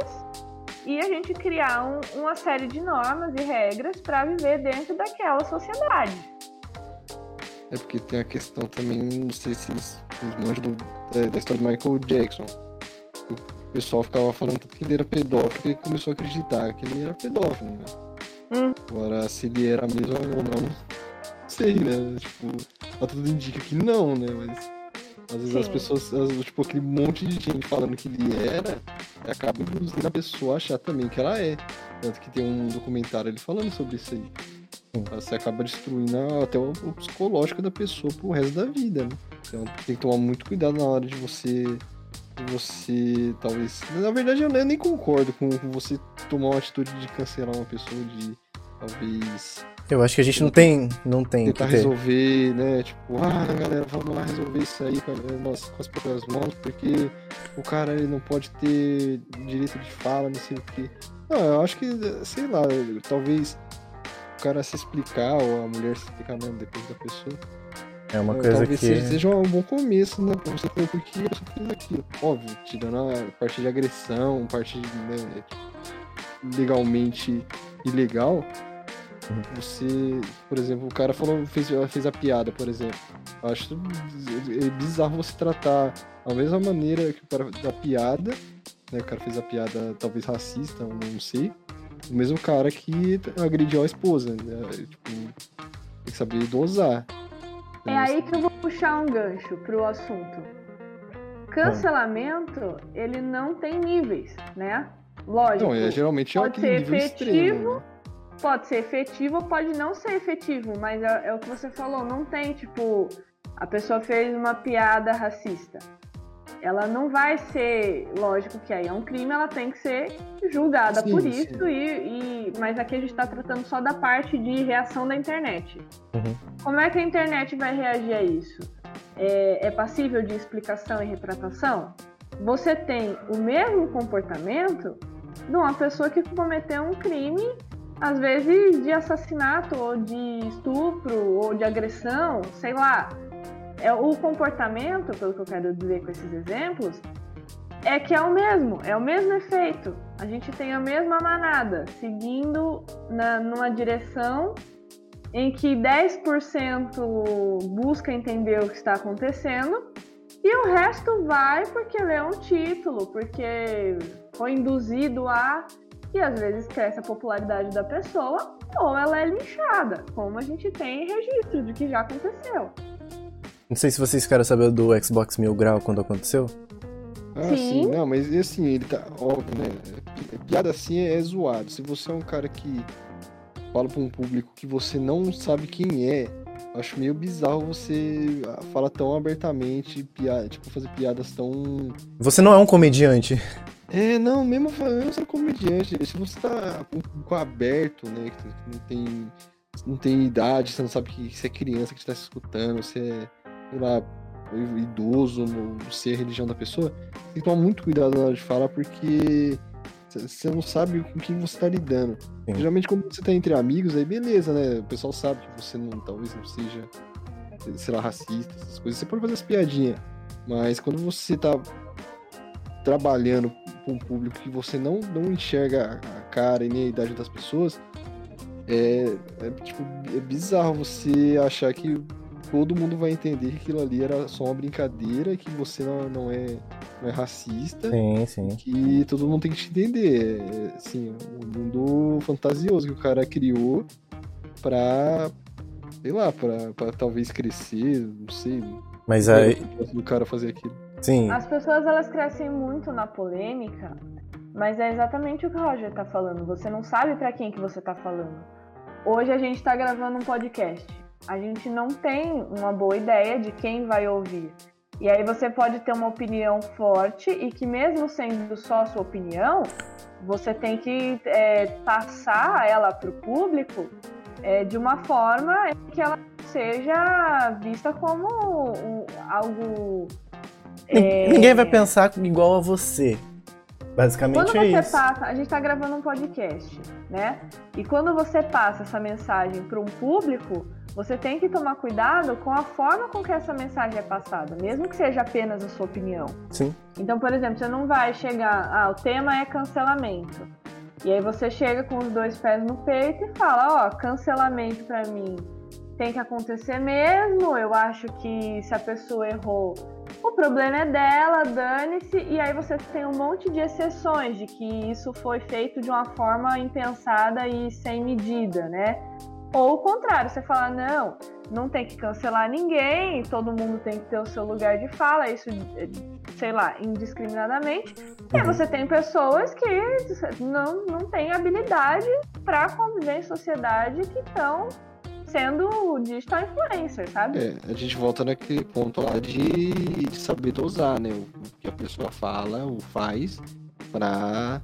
e a gente criar um- uma série de normas e regras para viver dentro daquela sociedade. É porque tem a questão também, não sei se manjam do- da, da história do Michael Jackson. O pessoal ficava falando que ele era pedófilo ele começou a acreditar que ele era pedófilo, né? Hum. Agora, se ele era mesmo ou não, não sei, né? Tipo, tá tudo indica que não, né? Mas às vezes as Sim. pessoas, as- tipo, aquele monte de gente falando que ele era, acaba induzindo a pessoa a achar também que ela é. Tanto que tem um documentário ele falando sobre isso aí. Você acaba destruindo até o, o psicológico da pessoa pro resto da vida, né? Então tem que tomar muito cuidado na hora de você. De você, talvez. Na verdade, eu nem concordo com, você tomar uma atitude de cancelar uma pessoa, de talvez Eu acho que a gente não tem, não tem que tentar ter. resolver, né? Tipo, ah, galera, vamos lá resolver isso aí com, a- nós, com as próprias mãos, porque o cara ele não pode ter direito de fala, não sei o quê. Não, eu acho que, sei lá, talvez o cara se explicar, ou a mulher se explicar mesmo depois da pessoa. É uma eh, coisa talvez que. seja, seja um bom começo, né? Pra você ver por que pessoa fez aquilo. Óbvio, tirando a parte de agressão, parte de, né, legalmente ilegal, Uhum. você, por exemplo, o cara falou, fez, fez a piada, por exemplo. Eu acho é bizarro você tratar da mesma maneira que o cara da piada, né? O cara fez a piada talvez racista, não sei. O mesmo cara que agrediu a esposa, né? Tipo, tem que saber dosar. É aí que eu vou puxar um gancho pro assunto. Cancelamento, ele não tem níveis, né? Lógico. Não, é, geralmente é pode aquele ser efetivo, extremo. Né? Pode ser efetivo ou pode não ser efetivo, mas é, é o que você falou, não tem, tipo, a pessoa fez uma piada racista. Ela não vai ser, lógico que aí é um crime, ela tem que ser julgada Sim, por isso, e, e- mas aqui a gente está tratando só da parte de reação da internet. Uhum. Como é que a internet vai reagir a isso? É, é passível de explicação e retratação? Você tem o mesmo comportamento de uma pessoa que cometeu um crime, às vezes de assassinato, ou de estupro, ou de agressão, sei lá. É, o comportamento, pelo que eu quero dizer com esses exemplos, é que é o mesmo, é o mesmo efeito. A gente tem a mesma manada, seguindo na, numa direção em que 10% busca entender o que está acontecendo e o resto vai porque lê um título, porque foi induzido a. E às vezes cresce a popularidade da pessoa, ou ela é linchada, como a gente tem registro de que já aconteceu. Não sei se vocês ficaram sabendo do Xbox Mil Grau quando aconteceu. Ah, Sim. sim, não, mas assim, ele tá. Óbvio, né? pi- Piada assim é zoado. Se você é um cara que fala pra um público que você não sabe quem é, eu acho meio bizarro você ah, falar tão abertamente, piada, tipo, fazer piadas tão. Você não é um comediante. É, não, mesmo falando sendo comediante, se você tá com o público aberto, né? Que não tem, não tem idade, você não sabe que você é criança que está se escutando, você é, sei lá, idoso, não sei a religião da pessoa, tem que tomar muito cuidado na hora de falar, porque você não sabe com quem você tá lidando. Sim. Geralmente quando você tá entre amigos, aí beleza, né? O pessoal sabe que você não, talvez não seja, sei lá, racista, essas coisas. Você pode fazer as piadinhas. Mas quando você tá trabalhando com um público que você não, não enxerga a cara e nem a idade das pessoas, é, é, tipo, é bizarro você achar que todo mundo vai entender que aquilo ali era só uma brincadeira, que você não, não, é, não é racista, Sim, sim. que todo mundo tem que te entender. É, assim, um mundo fantasioso que o cara criou pra, sei lá, pra, pra talvez crescer, não sei. Mas é aí, do cara fazer aquilo. sim, As pessoas elas crescem muito na polêmica, mas é exatamente o que o Roger tá falando. Você não sabe pra quem que você tá falando. Hoje a gente tá gravando um podcast. A gente não tem uma boa ideia de quem vai ouvir. E aí você pode ter uma opinião forte e que mesmo sendo só a sua opinião, você tem que é, passar ela para o público é, de uma forma que ela seja vista como um- algo Nin- ninguém vai pensar igual a você. Basicamente Quando é você isso. passa, a gente está gravando um podcast, né? E quando você passa essa mensagem para um público, você tem que tomar cuidado com a forma com que essa mensagem é passada, mesmo que seja apenas a sua opinião. Sim. Então, por exemplo, você não vai chegar, ah, o tema é cancelamento. E aí você chega com os dois pés no peito e fala, ó, cancelamento para mim tem que acontecer mesmo. Eu acho que se a pessoa errou, o problema é dela, dane-se. E aí você tem um monte de exceções de que isso foi feito de uma forma impensada e sem medida, né? Ou o contrário, você fala, não, não tem que cancelar ninguém, todo mundo tem que ter o seu lugar de fala, isso, sei lá, indiscriminadamente. E aí Uhum. você tem pessoas que não, não têm habilidade para conviver em sociedade que estão sendo digital influencer, sabe? É, a gente volta naquele ponto lá de, de saber dosar, né? O que a pessoa fala ou faz pra,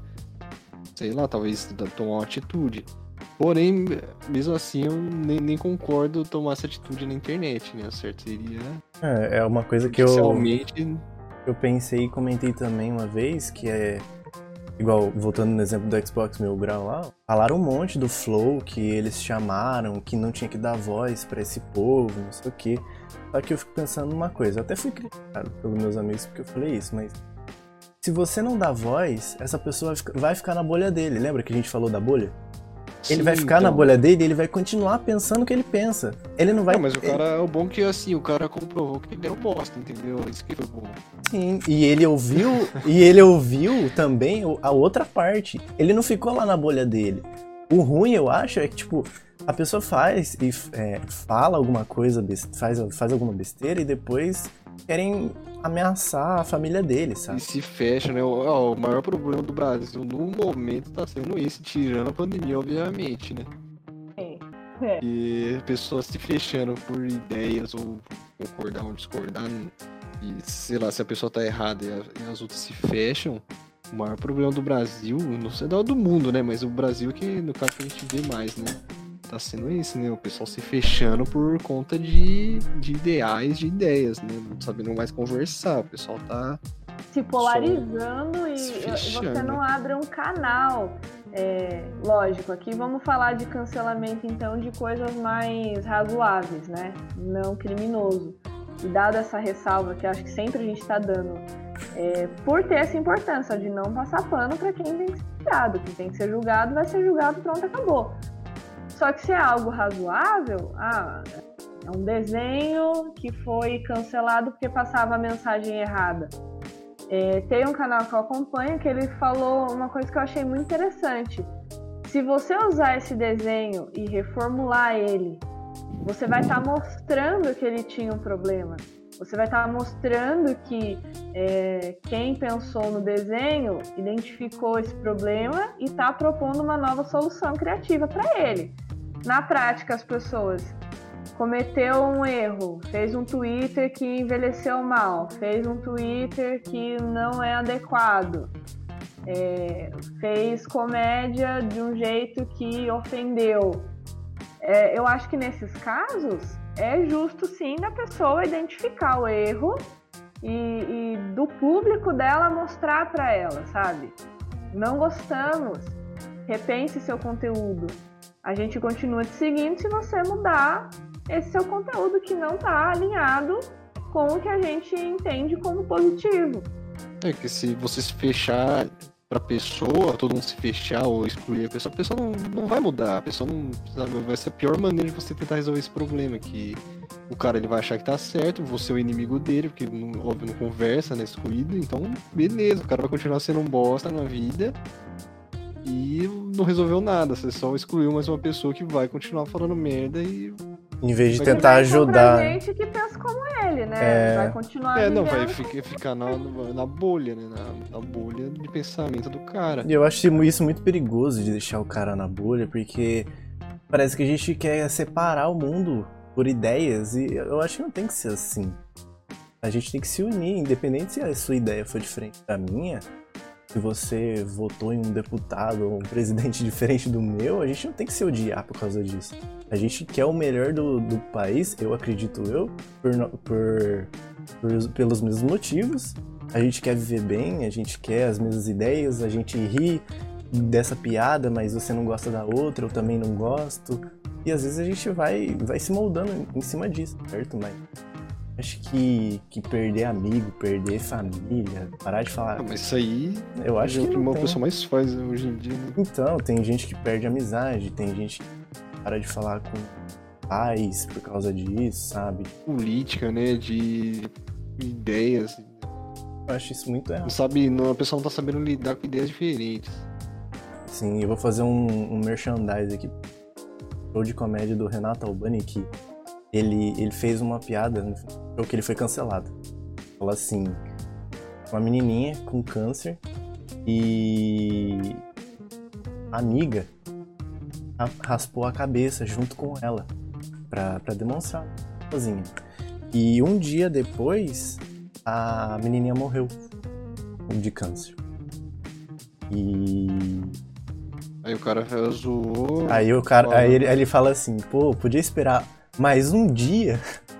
sei lá, talvez tomar uma atitude. Porém, mesmo assim, eu nem, nem concordo tomar essa atitude na internet, né? O certo seria. É, é uma coisa que eu, oficialmente. eu pensei e comentei também uma vez, que é. Igual, voltando no exemplo do Xbox Mil Grau lá, falaram um monte do Flow que eles chamaram, que não tinha que dar voz pra esse povo, não sei o quê. Só que eu fico pensando numa coisa, eu até fui criticado pelos meus amigos porque eu falei isso, mas se você não dá voz, essa pessoa vai ficar na bolha dele. Lembra que a gente falou da bolha? Ele vai Sim, ficar na então. bolha dele e ele vai continuar pensando o que ele pensa. Ele não vai. Não, mas o cara é o bom que assim, o cara comprovou que ele é um bosta, entendeu? Isso que foi bom. Sim, e ele ouviu, e ele ouviu também a outra parte. Ele não ficou lá na bolha dele. O ruim, eu acho, é que, tipo, a pessoa faz e é, fala alguma coisa, faz, faz alguma besteira e depois querem ameaçar a família dele, E sabe? se fecha, né? O, ó, o maior problema do Brasil no momento tá sendo esse, tirando a pandemia, obviamente, né? É. E pessoas se fechando por ideias ou concordar ou discordar. E sei lá, se a pessoa tá errada e, a- e as outras se fecham, o maior problema do Brasil, não sei da do mundo, né? Mas o Brasil que no caso a gente vê mais, né? Tá sendo isso, né? O pessoal se fechando por conta de, de ideais, de ideias, né? Não sabendo mais conversar. O pessoal tá. se polarizando e se você não abre um canal. É, lógico, aqui vamos falar de cancelamento então de coisas mais razoáveis, né? Não criminoso. E dada essa ressalva que acho que sempre a gente está dando, é, por ter essa importância de não passar pano para quem tem que ser julgado. Quem tem que ser julgado vai ser julgado, pronto, acabou. Só que se é algo razoável, ah, é um desenho que foi cancelado porque passava a mensagem errada. É, tem um canal que eu acompanho que ele falou uma coisa que eu achei muito interessante. Se você usar esse desenho e reformular ele, você vai estar mostrando que ele tinha um problema. Você vai estar mostrando que é, quem pensou no desenho identificou esse problema e está propondo uma nova solução criativa para ele. Na prática, as pessoas cometeu um erro, fez um Twitter que envelheceu mal, fez um Twitter que não é adequado, é, fez comédia de um jeito que ofendeu. É, eu acho que nesses casos é justo sim da pessoa identificar o erro e, e do público dela mostrar para ela, sabe? Não gostamos, repense seu conteúdo. A gente continua te seguindo se você mudar esse seu conteúdo que não está alinhado com o que a gente entende como positivo. É que se você se fechar pra pessoa, todo mundo se fechar ou excluir a pessoa, a pessoa não, não vai mudar. A pessoa não. Sabe, vai ser a pior maneira de você tentar resolver esse problema. Que o cara ele vai achar que tá certo, você é o inimigo dele, porque óbvio não conversa, né? Excluído. Então, beleza, o cara vai continuar sendo um bosta na vida. E não resolveu nada, você só excluiu mais uma pessoa que vai continuar falando merda e. Em vez de Vai tentar ajudar. gente que pensa como ele, né? É. Vai continuar É, não, vai ficar, ficar na, na bolha, né? Na, na bolha de pensamento do cara. E eu acho isso muito perigoso de deixar o cara na bolha, porque parece que a gente quer separar o mundo por ideias, e eu acho que não tem que ser assim. A gente tem que se unir, independente se a sua ideia for diferente da minha, se você votou em um deputado ou um presidente diferente do meu, a gente não tem que se odiar por causa disso. A gente quer o melhor do, do país, eu acredito eu, por, por- por- pelos mesmos motivos. A gente quer viver bem, a gente quer as mesmas ideias, a gente ri dessa piada, mas você não gosta da outra, eu também não gosto. E às vezes a gente vai, vai se moldando em cima disso, certo? Mas acho que, que perder amigo, perder família, parar de falar. Ah, mas isso aí Eu acho é o que que uma tem. pessoa mais faz hoje em dia. né? Então, tem gente que perde amizade, tem gente que para de falar com pais por causa disso, sabe? Política, né? De ideias. Eu acho isso muito errado. Não sabe, não, a pessoa não tá sabendo lidar com ideias diferentes. Sim, eu vou fazer um, um merchandise aqui. Show de comédia do Renato Albani que ele, ele fez uma piada no show que ele foi cancelado. Fala assim, uma menininha com câncer e a amiga ra- raspou a cabeça junto com ela pra, pra demonstrar sozinha. E um dia depois, a menininha morreu de câncer. E Aí o cara zoou. Aí o cara, aí ele, aí ele fala assim, pô, podia esperar mais um dia.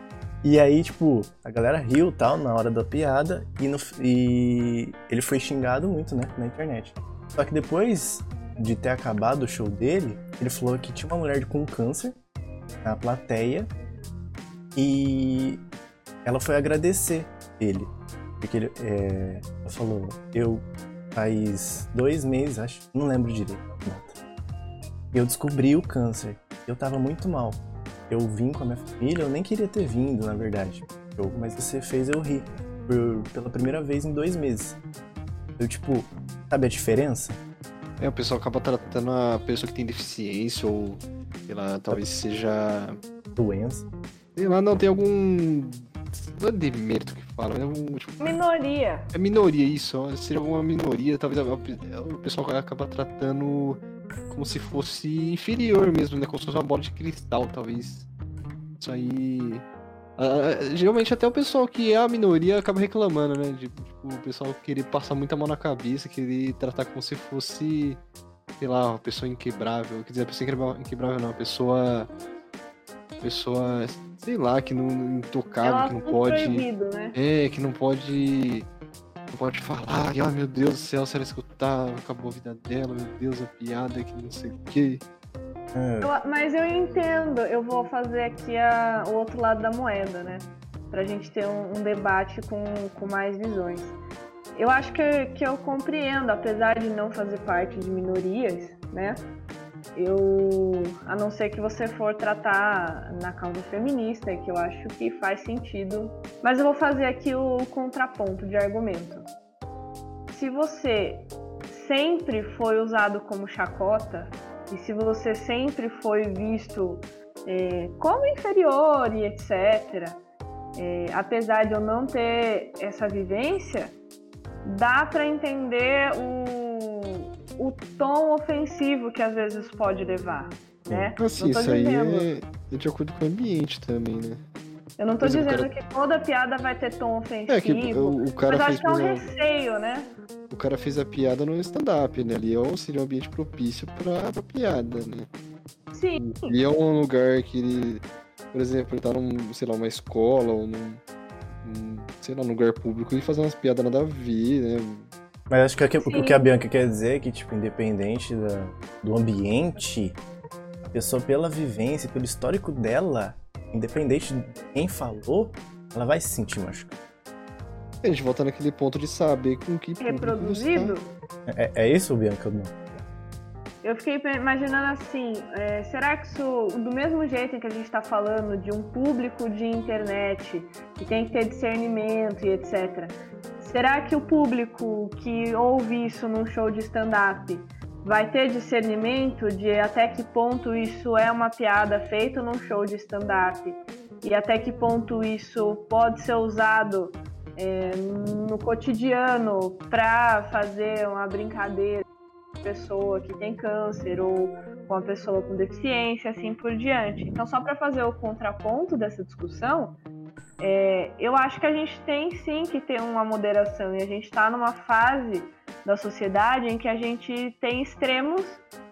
E aí, tipo, a galera riu tal na hora da piada e, no, e ele foi xingado muito, né, na internet. Só que depois de ter acabado o show dele, ele falou que tinha uma mulher com câncer na plateia e ela foi agradecer ele. Porque ele é, falou, eu faz dois meses, acho, não lembro direito. Eu descobri o câncer. Eu tava muito mal. Eu vim com a minha família, eu nem queria ter vindo, na verdade. Eu- mas você fez eu rir. Por- pela primeira vez em dois meses. Eu, tipo, sabe a diferença? É, o pessoal acaba tratando a pessoa que tem deficiência ou, sei lá, talvez seja. Doença. Sei lá, não, tem algum. Não é demérito que fala, é um. Tipo, Minoria. é minoria isso, seja alguma minoria, talvez o pessoal acaba tratando como se fosse inferior mesmo, né? Como se fosse uma bola de cristal, talvez. Isso aí. ah, geralmente até o pessoal que é a minoria acaba reclamando, né? De, tipo, o pessoal querer passar muita mão na cabeça, querer tratar como se fosse, sei lá, uma pessoa inquebrável. Quer dizer, a pessoa inquebrável, não, a pessoa. Pessoa, sei lá, que não intocável, Ela que não pode. proibido, né? É, que não pode. Não pode falar, que, ah, meu Deus do céu, se ela escutar, acabou a vida dela, meu Deus, a piada, que não sei o quê. É, Eu- mas eu entendo, eu vou fazer aqui a- o outro lado da moeda, né? Pra gente ter um, um debate com, com mais visões. Eu acho que, que eu compreendo, apesar de não fazer parte de minorias, né? Eu, a não ser que você for tratar na causa feminista, que eu acho que faz sentido. Mas eu vou fazer aqui o contraponto de argumento. Se você sempre foi usado como chacota, e se você sempre foi visto é, como inferior e etc., é, apesar de eu não ter essa vivência, dá para entender o, o tom ofensivo que às vezes pode levar, né? Assim, Não tô isso aí dizendo. é, é de acordo com o ambiente também, né? Eu não tô exemplo, dizendo cara- que toda piada vai ter tom ofensivo, É que o, o cara mas fez, acho que é um exemplo, receio, né? o cara fez a piada no stand-up, né? Ali é seria um ambiente propício pra, pra piada, né? Sim, E é um lugar que ele, por exemplo, ele tá num, sei lá, uma escola ou num, num, sei lá, num lugar público e fazer umas piadas nada a ver, né? Mas acho que, aqui- o que a Bianca quer dizer é que, tipo, independente da- do ambiente, a pessoa, pela vivência, pelo histórico dela, independente de quem falou, ela vai se sentir machucada. A gente volta naquele ponto de saber com que público reproduzido. tá. É, é isso, Bianca? Eu fiquei imaginando assim, é, será que isso, do mesmo jeito em que a gente está falando de um público de internet que tem que ter discernimento e etc. Será que o público que ouve isso num show de stand-up vai ter discernimento de até que ponto isso é uma piada feita num show de stand-up e até que ponto isso pode ser usado é, no cotidiano para fazer uma brincadeira com a pessoa que tem câncer ou com a pessoa com deficiência, assim por diante. Então, só para fazer o contraponto dessa discussão, é, eu acho que a gente tem sim que ter uma moderação e a gente está numa fase da sociedade em que a gente tem extremos,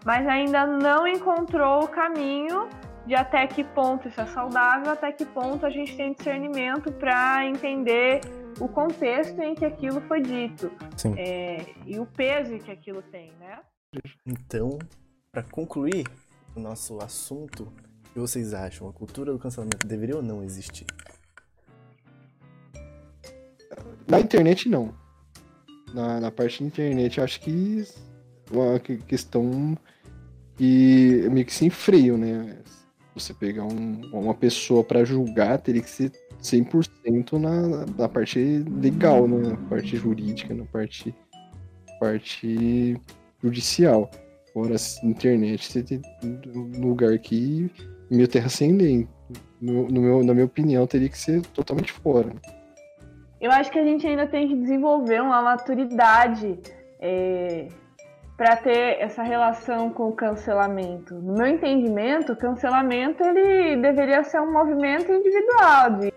mas ainda não encontrou o caminho de até que ponto isso é saudável, até que ponto a gente tem discernimento para entender o contexto em que aquilo foi dito Sim. é, e o peso que aquilo tem, né? Então, pra concluir o nosso assunto, o que vocês acham? A cultura do cancelamento deveria ou não existir? Na internet, não. Na, na parte da internet, acho que uma que- questão que meio que sem freio, né? Você pegar um- uma pessoa pra julgar, teria que ser 100% na, na parte legal, né? Na parte jurídica, na parte, parte judicial. Fora internet, você tem um lugar que meio terra sem lei. No, no meu, na minha opinião, teria que ser totalmente fora. Eu acho que a gente ainda tem que desenvolver uma maturidade é, para ter essa relação com o cancelamento. No meu entendimento, o cancelamento ele deveria ser um movimento individual, de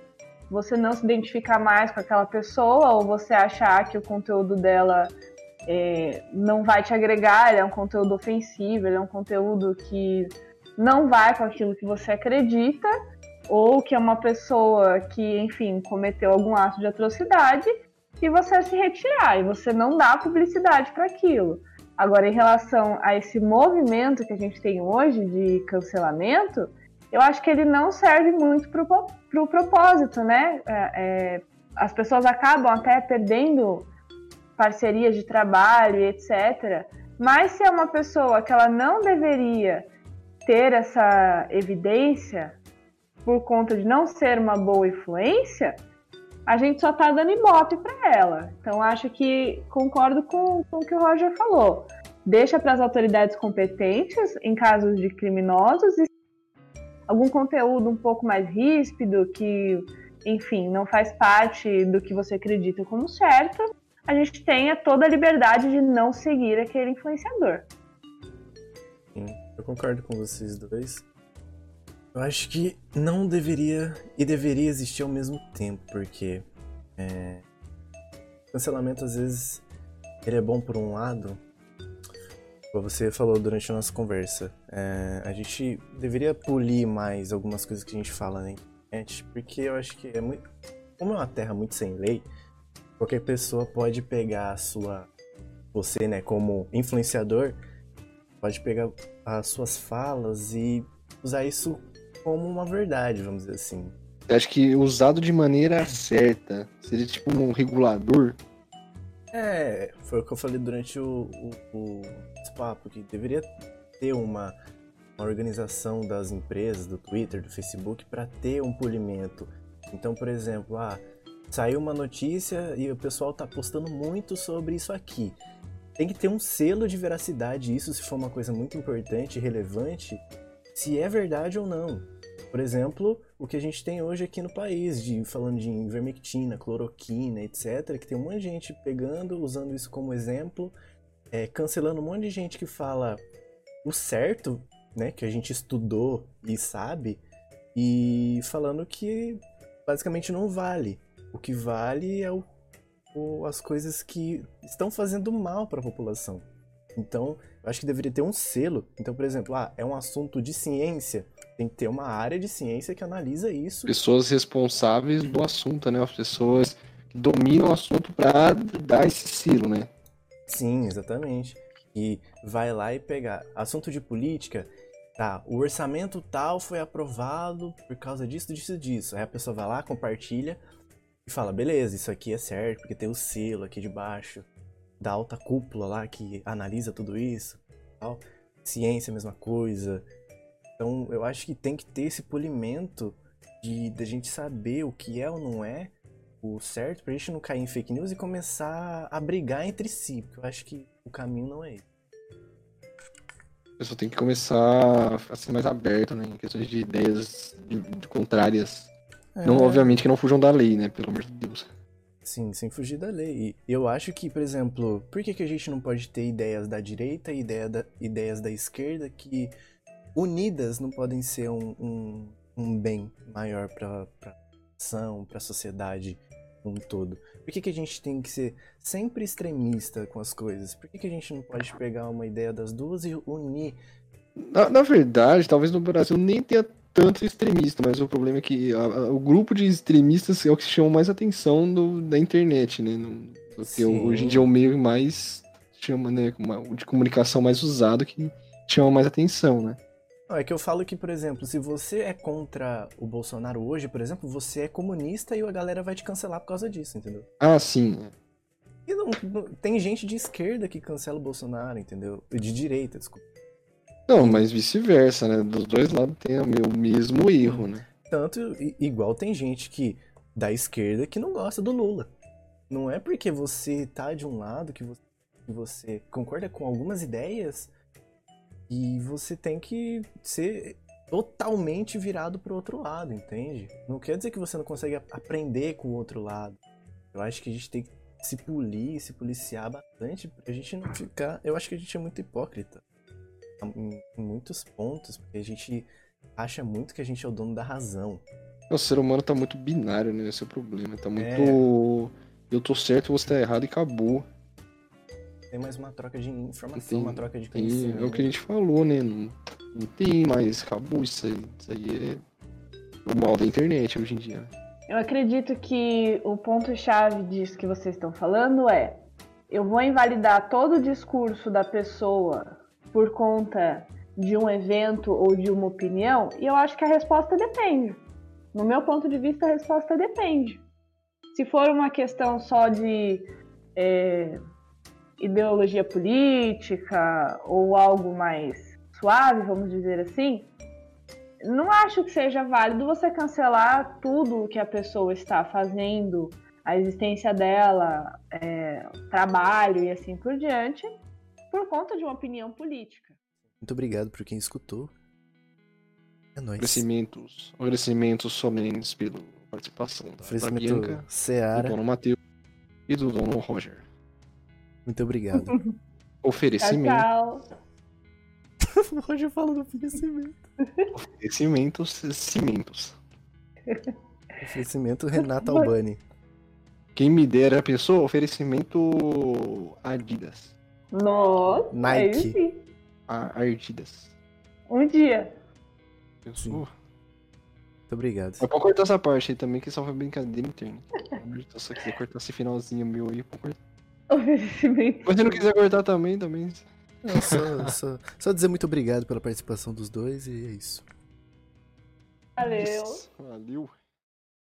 você não se identificar mais com aquela pessoa ou você achar que o conteúdo dela é, não vai te agregar, ele é um conteúdo ofensivo, ele é um conteúdo que não vai com aquilo que você acredita, ou que é uma pessoa que, enfim, cometeu algum ato de atrocidade, e você se retirar, e você não dá publicidade para aquilo. Agora, em relação a esse movimento que a gente tem hoje de cancelamento, eu acho que ele não serve muito para o pro propósito, né? É, é, as pessoas acabam até perdendo parcerias de trabalho e etc. Mas se é uma pessoa que ela não deveria ter essa evidência por conta de não ser uma boa influência, a gente só está dando ibope para ela. Então acho que concordo com, com o que o Roger falou. Deixa para as autoridades competentes em casos de criminosos e algum conteúdo um pouco mais ríspido que, enfim, não faz parte do que você acredita como certo, a gente tenha toda a liberdade de não seguir aquele influenciador. Sim, eu concordo com vocês dois. Eu acho que não deveria e deveria existir ao mesmo tempo, porque é, cancelamento às vezes ele é bom por um lado, como você falou durante a nossa conversa, é, a gente deveria polir mais algumas coisas que a gente fala na internet, porque eu acho que é muito, como é uma terra muito sem lei, qualquer pessoa pode pegar a sua, você, né, como influenciador, pode pegar as suas falas e usar isso como uma verdade, vamos dizer assim. Eu acho que usado de maneira certa, seria tipo um regulador. É, foi o que eu falei durante o, o, o papo, que deveria ter uma, uma organização das empresas, do Twitter, do Facebook, para ter um polimento. Então, por exemplo, ah, saiu uma notícia e o pessoal tá postando muito sobre isso aqui. Tem que ter um selo de veracidade, isso se for uma coisa muito importante, relevante, se é verdade ou não. Por exemplo, o que a gente tem hoje aqui no país, de falando de ivermectina, cloroquina, etc., que tem um monte de gente pegando, usando isso como exemplo, é, cancelando um monte de gente que fala o certo, né, que a gente estudou e sabe, e falando que basicamente não vale. O que vale é o, o as coisas que estão fazendo mal para a população. Então, eu acho que deveria ter um selo. Então, por exemplo, ah, é um assunto de ciência, tem que ter uma área de ciência que analisa isso. Pessoas responsáveis do assunto, né? As pessoas que dominam o assunto para dar esse selo, né? Sim, exatamente. E vai lá e pegar assunto de política, tá? O orçamento tal foi aprovado por causa disso, disso, disso. Aí a pessoa vai lá, compartilha e fala: beleza, isso aqui é certo, porque tem o selo aqui de baixo da alta cúpula lá que analisa tudo isso, tal. Ciência, mesma coisa. Então, eu acho que tem que ter esse polimento de da gente saber o que é ou não é o certo pra gente não cair em fake news e começar a brigar entre si, porque eu acho que o caminho não é esse. A pessoa tem que começar a ser mais aberto, né, em questões de ideias contrárias. É. Não, obviamente que não fujam da lei, né, pelo amor de Deus. Sim, sem fugir da lei. E eu acho que, por exemplo, por que, que a gente não pode ter ideias da direita e ideia da, ideias da esquerda que unidas não podem ser um, um, um bem maior para a ação, para a sociedade como um todo? Por que, que a gente tem que ser sempre extremista com as coisas? Por que, que a gente não pode pegar uma ideia das duas e unir? Na, na verdade, talvez no Brasil nem tenha tanto extremista, mas o problema é que a, a, o grupo de extremistas é o que chama mais atenção do, da internet, né? No, porque hoje em dia é o meio mais chama, né, de comunicação mais usado que chama mais atenção, né? Não, é que eu falo que, por exemplo, se você é contra o Bolsonaro hoje, por exemplo, você é comunista e a galera vai te cancelar por causa disso, entendeu? Ah, sim. E não, não, tem gente de esquerda que cancela o Bolsonaro, entendeu? De direita, desculpa. Não, mas vice-versa, né? Dos dois lados tem o mesmo erro, né? Tanto, igual tem gente que da esquerda que não gosta do Lula. Não é porque você tá de um lado que você, concorda com algumas ideias e você tem que ser totalmente virado pro outro lado, entende? Não quer dizer que você não consegue aprender com o outro lado. Eu acho que a gente tem que se polir, se policiar bastante pra gente não ficar. Eu acho que a gente é muito hipócrita em, muitos pontos, porque a gente acha muito que a gente é o dono da razão. O ser humano tá muito binário, né? Esse é o problema. Tá muito. É... Eu tô certo, você tá errado e acabou. Tem mais uma troca de informação, Tem- uma troca de Tem, conhecimento. é o que a gente falou, né? Não, não tem mais, acabou isso aí. Isso aí é o mal da internet hoje em dia. Eu acredito que o ponto-chave disso que vocês estão falando é: eu vou invalidar todo o discurso da pessoa por conta de um evento ou de uma opinião, e eu acho que a resposta depende. No meu ponto de vista, a resposta depende. Se for uma questão só de é, ideologia política ou algo mais suave, vamos dizer assim, não acho que seja válido você cancelar tudo que a pessoa está fazendo, a existência dela, é, trabalho e assim por diante, por conta de uma opinião política. Muito obrigado por quem escutou. É nóis. Agradecimentos. Agradecimentos somente pela participação da, Bianca, do Seara. dono Matheus e do dono Roger. Muito obrigado. Tchau, Oferecimento. tchau. o Roger fala do oferecimento. Oferecimentos cimentos. Oferecimento Renato Albani. Quem me dera a pessoa, oferecimento Adidas. Nossa, Nike. aí sim. A Adidas. Um dia. Pensou? Muito obrigado. Mas pode cortar essa parte aí também, que só foi brincadeira interna. Se você quiser cortar esse finalzinho meu aí, pode cortar. Mas se não quiser cortar também, também. Não, só, só, só dizer muito obrigado pela participação dos dois e é isso. Valeu. Valeu.